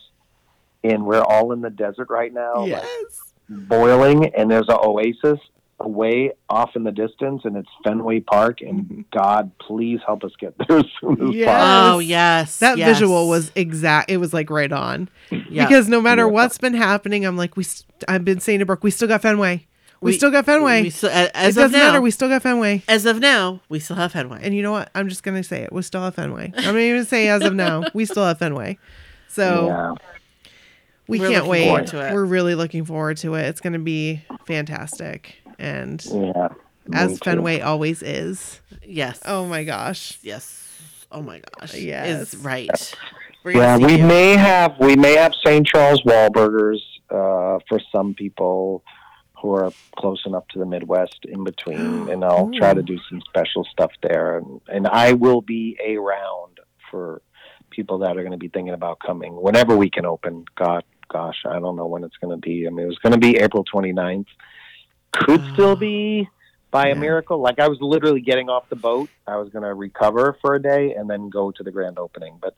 and we're all in the desert right now, like yes. boiling, and there's an oasis away off in the distance, and it's Fenway Park. And mm-hmm. God, please help us get *laughs* there as soon as Yes. possible. Oh, yes. That yes. visual was exact. It was like right on. Yeah. Because no matter Yeah. what's been happening, I'm like, we. St- I've been saying to Brooke, we still got Fenway. We, still got Fenway. We still, a- it as of doesn't now, matter. We still got Fenway. as of now, we still have Fenway. And you know what? I'm just gonna say it. We still have Fenway. I'm not even say as of now. We still have Fenway. So Yeah. we We're can't wait. to it. We're really looking forward to it. It's gonna be fantastic. And Yeah. as too. Fenway always is. yes. Oh my gosh. Yes. Oh my gosh. Yes. Is right. We're Yeah, we you. may have we may have St. Charles Wahlburgers uh, for some people who are close enough to the Midwest in between, *gasps* and I'll try to do some special stuff there, and, and I will be around for people that are going to be thinking about coming whenever we can open. God, gosh, I don't know when it's going to be. I mean, it was going to be April 29th. Could still ah. be by Yeah. a miracle. Like I was literally getting off the boat. I was going to recover for a day and then go to the grand opening, but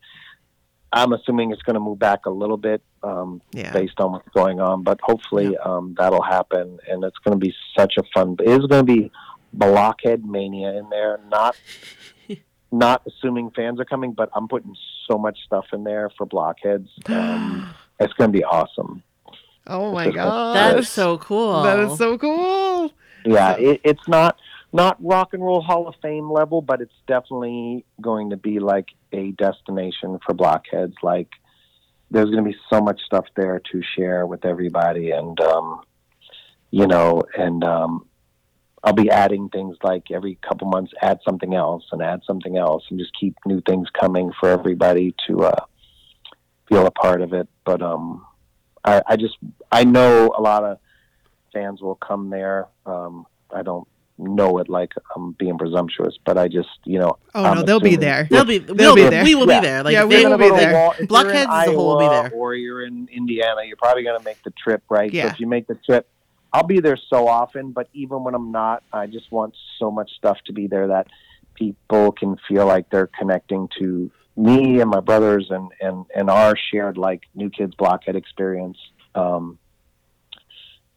I'm assuming it's going to move back a little bit um, Yeah. based on what's going on. But hopefully um, that'll happen, and it's going to be such a fun. It is going to be blockhead mania in there. Not *laughs* not assuming fans are coming, but I'm putting so much stuff in there for blockheads. *gasps* Um, it's going to be awesome. Oh my god. That is so cool. That is so cool. Yeah, it, it's not not rock and roll Hall of Fame level, but it's definitely going to be like a destination for blockheads. Like there's going to be so much stuff there to share with everybody, and um, you know, and um, I'll be adding things like every couple months, add something else and add something else, and just keep new things coming for everybody to uh, feel a part of it. But um, I, I just I know a lot of fans will come there. Um, I don't know it like I'm being presumptuous, but I just you know. Oh I'm no, they'll be assuming- there. They'll be. They'll We'll be be there. We will Yeah. be there. Like Yeah, they, we're be there. Wal- if you're in Blockheads as a whole will be there. Or you're in Indiana, you're probably going to make the trip, right? Yeah. So if you make the trip, I'll be there so often, but even when I'm not, I just want so much stuff to be there that people can feel like they're connecting to me and my brothers and, and, and our shared like New Kids Blockhead experience um,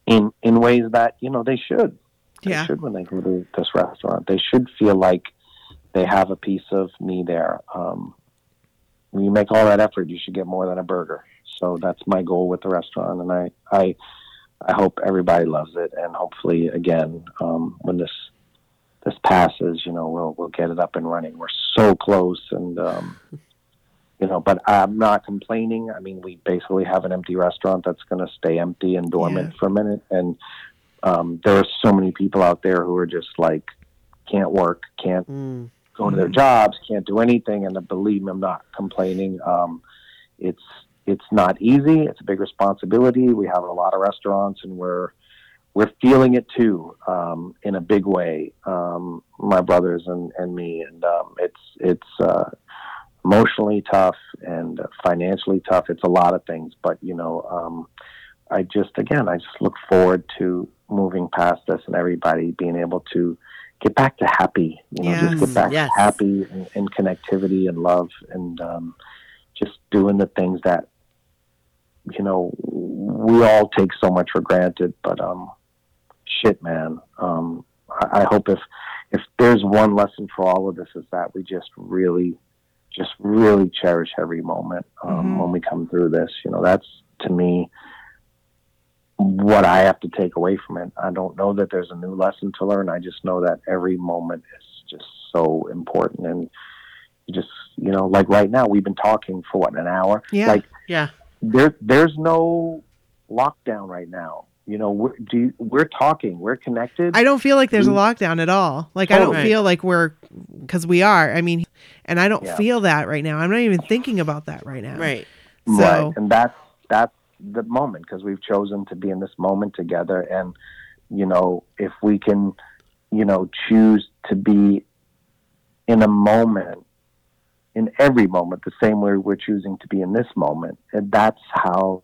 in in ways that, you know, they should. They Yeah. should when they go to this restaurant. They should feel like they have a piece of me there. Um, when you make all that effort, you should get more than a burger. So that's my goal with the restaurant, and I I, I hope everybody loves it, and hopefully, again, um, when this this passes, you know, we'll we'll get it up and running. We're so close, and um, you know, but I'm not complaining. I mean, we basically have an empty restaurant that's going to stay empty and dormant Yeah. for a minute, and um, there are so many people out there who are just like can't work, can't Mm. go to their jobs, can't do anything. And believe me, I'm not complaining. Um, it's it's not easy. It's a big responsibility. We have a lot of restaurants, and we're we're feeling it too um, in a big way. Um, my brothers and, and me, and um, it's it's uh, emotionally tough and financially tough. It's a lot of things, but you know, um, I just again, I just look forward to moving past this and everybody being able to get back to happy. You know, just get back Yes. to happy and, and connectivity and love and um, just doing the things that you know we all take so much for granted. But um, shit, man. Um, I, I hope if if there's one lesson for all of this is that we just really, just really cherish every moment um, Mhm. when we come through this. You know, that's to me what I have to take away from it. I don't know that there's a new lesson to learn. I just know that every moment is just so important and you just you know like right now we've been talking for what an hour Yeah. like Yeah. there there's no lockdown right now you know we're, do you, we're talking we're connected I don't feel like there's a Mm. lockdown at all. Like I don't Totally. feel like we're because we are. I mean, and I don't Yeah. feel that right now. I'm not even thinking about that right now. Right. So right and that's that's the moment because we've chosen to be in this moment together. And you know if we can you know choose to be in a moment in every moment the same way we're choosing to be in this moment and that's how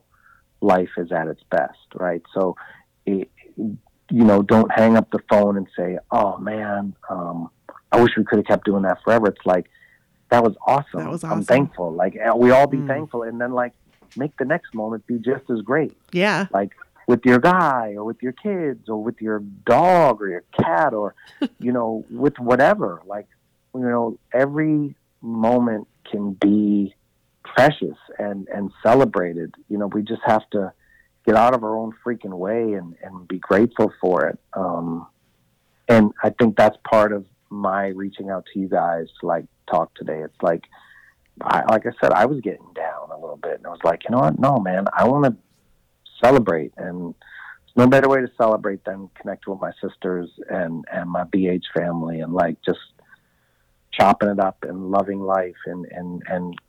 life is at its best right? So it, you know don't hang up the phone and say oh man um, i wish we could have kept doing that forever. It's like that was awesome. That was i'm thankful. Like we all be Mm. thankful. And then like make the next moment be just as great. Yeah, like with your guy or with your kids or with your dog or your cat or *laughs* you know with whatever. Like you know every moment can be precious and and celebrated. You know we just have to get out of our own freaking way and and be grateful for it. Um and i think that's part of my reaching out to you guys to like talk today. It's like I, like I said, I was getting down a little bit, and I was like, you know what? No, man, I want to celebrate, and there's no better way to celebrate than connect with my sisters and and my BH family, and like just chopping it up and loving life, and and and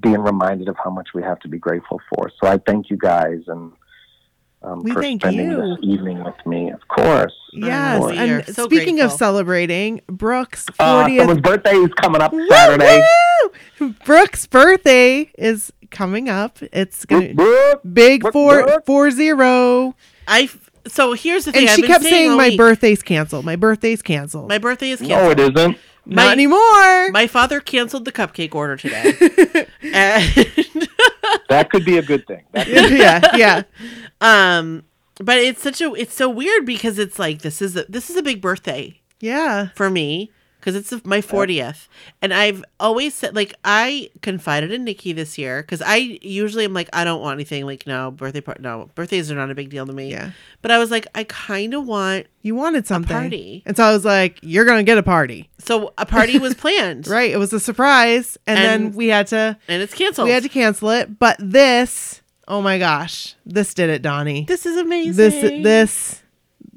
being reminded of how much we have to be grateful for. So I thank you guys and. Um, We for thank spending you. this evening with me, of course. yes. We are And so speaking of grateful. celebrating, Brooke's Uh, 40th someone's birthday is coming up Saturday. Woo! Brooke's birthday is coming up. It's gonna Brooke, big Brooke, four Brooke. four zero. I. f- So here's the thing. And I've she kept saying, saying my week, birthday's canceled. My birthday's canceled. My birthday is canceled. No, it isn't. Not my- anymore. My father canceled the cupcake order today. *laughs* and, *laughs* That could be a good *laughs* thing. Yeah, yeah. um, but it's such a it's so weird because it's like this is a, this is a big birthday Yeah. for me because it's my 40th. And I've always said, like, I confided in Nikki this year because I usually am like, I don't want anything. Like, no, birthday part, no, birthdays are not a big deal to me. Yeah. But I was like, I kind of want, You wanted something. party. And so I was like, you're going to get a party. so a party was *laughs* planned. Right. It was a surprise. And, And- then we had to And it's canceled. we had to cancel it. But this, oh my gosh, this did it, Donnie. this is amazing. This this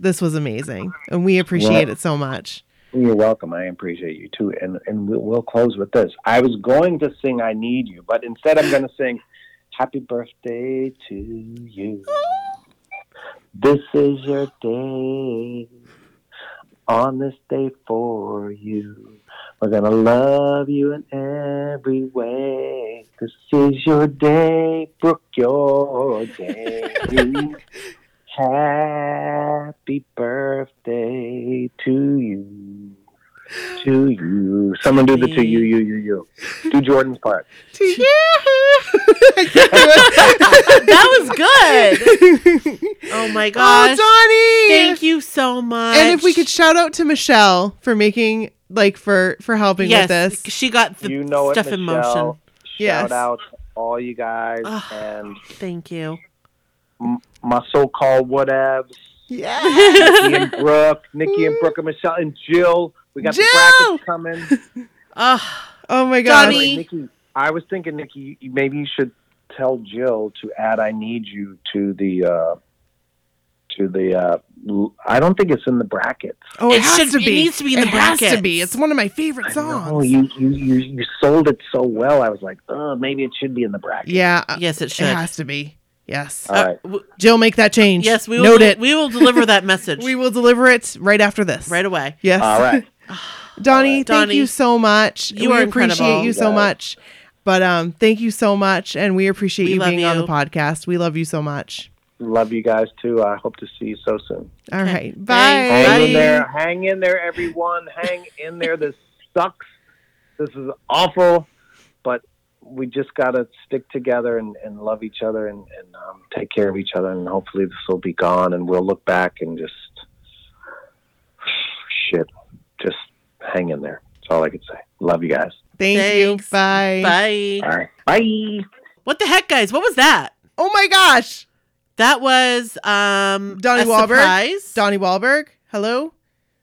this was amazing. And we appreciate Well- it so much. You're welcome. I appreciate you too. And and we'll, we'll close with this. I was going to sing "I Need You," but instead I'm going to sing "Happy Birthday to You." This is your day. On this day for you, we're gonna love you in every way. This is your day, Brooke. Your day. *laughs* Happy birthday to you. To you. Someone do the to you, you, you, you. Do Jordan's part. To you. *laughs* that was good. Oh my oh, gosh. Oh, Donnie. Thank you so much. And if we could shout out to Michelle for making like for for helping yes, with this. she got the you know stuff it, in Michelle. motion. Yes. Shout out to all you guys Ugh. and Thank you. m- my so-called whatevs. Yeah. Nikki and Brooke, Nikki and Brooke and Michelle and Jill. We got Jill! the brackets coming. Oh, *laughs* Oh my God. gosh. the. Nikki, I was thinking, Nikki, maybe you should tell Jill to add "I Need You" to the uh, to the. Uh, l- I don't think it's in the brackets. Oh, it, It has should- to it be. needs to be in it the has to brackets. be. It's one of my favorite songs. know you, you you you sold it so well. I was like, oh, maybe it should be in the brackets. Yeah. uh, yes, it should. It has to be. Yes. All right. w- Jill, make that change. yes, we will. Note it. We will deliver that message *laughs* We will deliver it right after this. right away. Yes. All right. *laughs* *sighs* Donnie, All right. thank you so much. you we are appreciate incredible. you so Guys. much. But um, thank you so much, and we appreciate We you love being on the podcast. We love you so much. Love you guys too. I hope to see you so soon. All Okay. right, bye. Thanks. Hang in there. Hang in there, everyone. Hang in there. This sucks. This is awful, but we just got to stick together and, and love each other and, and um, take care of each other. And hopefully this will be gone and we'll look back and just, *sighs* shit, just hang in there. That's all I could say. Love you guys. Thank Thanks. you. Bye. Bye. All right. Bye. What the heck, guys? What was that? Oh my gosh, That was um Donnie a Wahlberg? surprise. Donnie Wahlberg. Hello.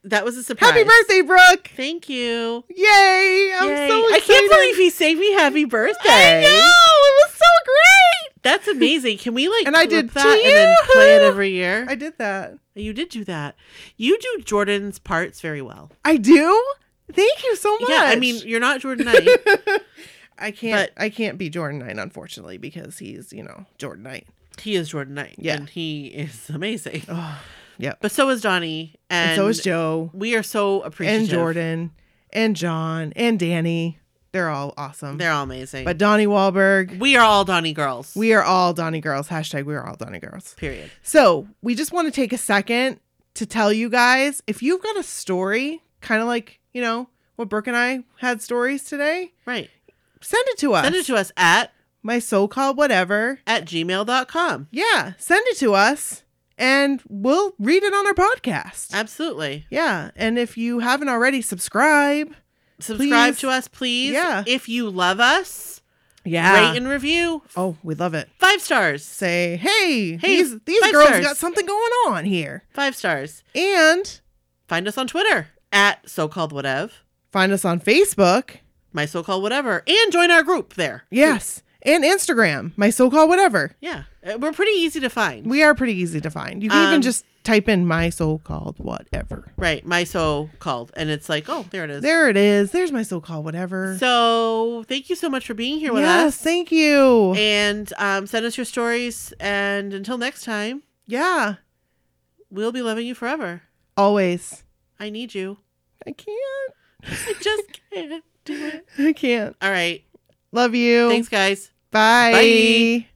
that was a surprise. Happy birthday, Brooke. Thank you. Yay! I'm Yay. so I can't believe he saved me happy birthday. I know. It was so great. That's amazing. Can we like And I did that and then play it every year? I did that. you did do that. You do Jordan's parts very well. I do. Thank you so much. Yeah, I mean you're not Jordan *laughs* Knight. I can't. I can't be Jordan Knight, unfortunately, because he's you know Jordan Knight. he is Jordan Knight. Yeah. and he is amazing. Oh, yep. But so is Donnie, and, And, so is Joe We are so appreciative. and Jordan and John and Danny. They're all awesome. They're all amazing. but Donnie Wahlberg. we are all Donnie girls. We are all Donnie girls. Hashtag we are all Donnie girls. period. So we just want to take a second to tell you guys if you've got a story, kind of like, you know, what Brooke and I had stories today, Right. send it to us. Send it to us at My so called whatever. at gmail.com. Yeah, send it to us and we'll read it on our podcast. Absolutely. Yeah. And if you haven't already, subscribe. Subscribe Please. to us, please. Yeah. If you love us, Yeah. rate and review. oh, we love it. Five stars. Say, hey, Hey, these, these girls stars. got something going on here. Five stars. And Find us on Twitter at so called whatever. find us on Facebook. My so called whatever. And join our group there. Yes. And Instagram, my so called whatever. Yeah. Uh, We're pretty easy to find. We are pretty easy to find. You can Um, even just type in my so called whatever. right. My so called. And it's like, oh, there it is. There it is. There's my so called whatever. So thank you so much for being here with yes, us. thank you. And um, send us your stories. And until next time, yeah, we'll be loving you forever. always. I need you. I can't. I just *laughs* can't do it. I can't. All right. Love you. Thanks, guys. Bye. Bye.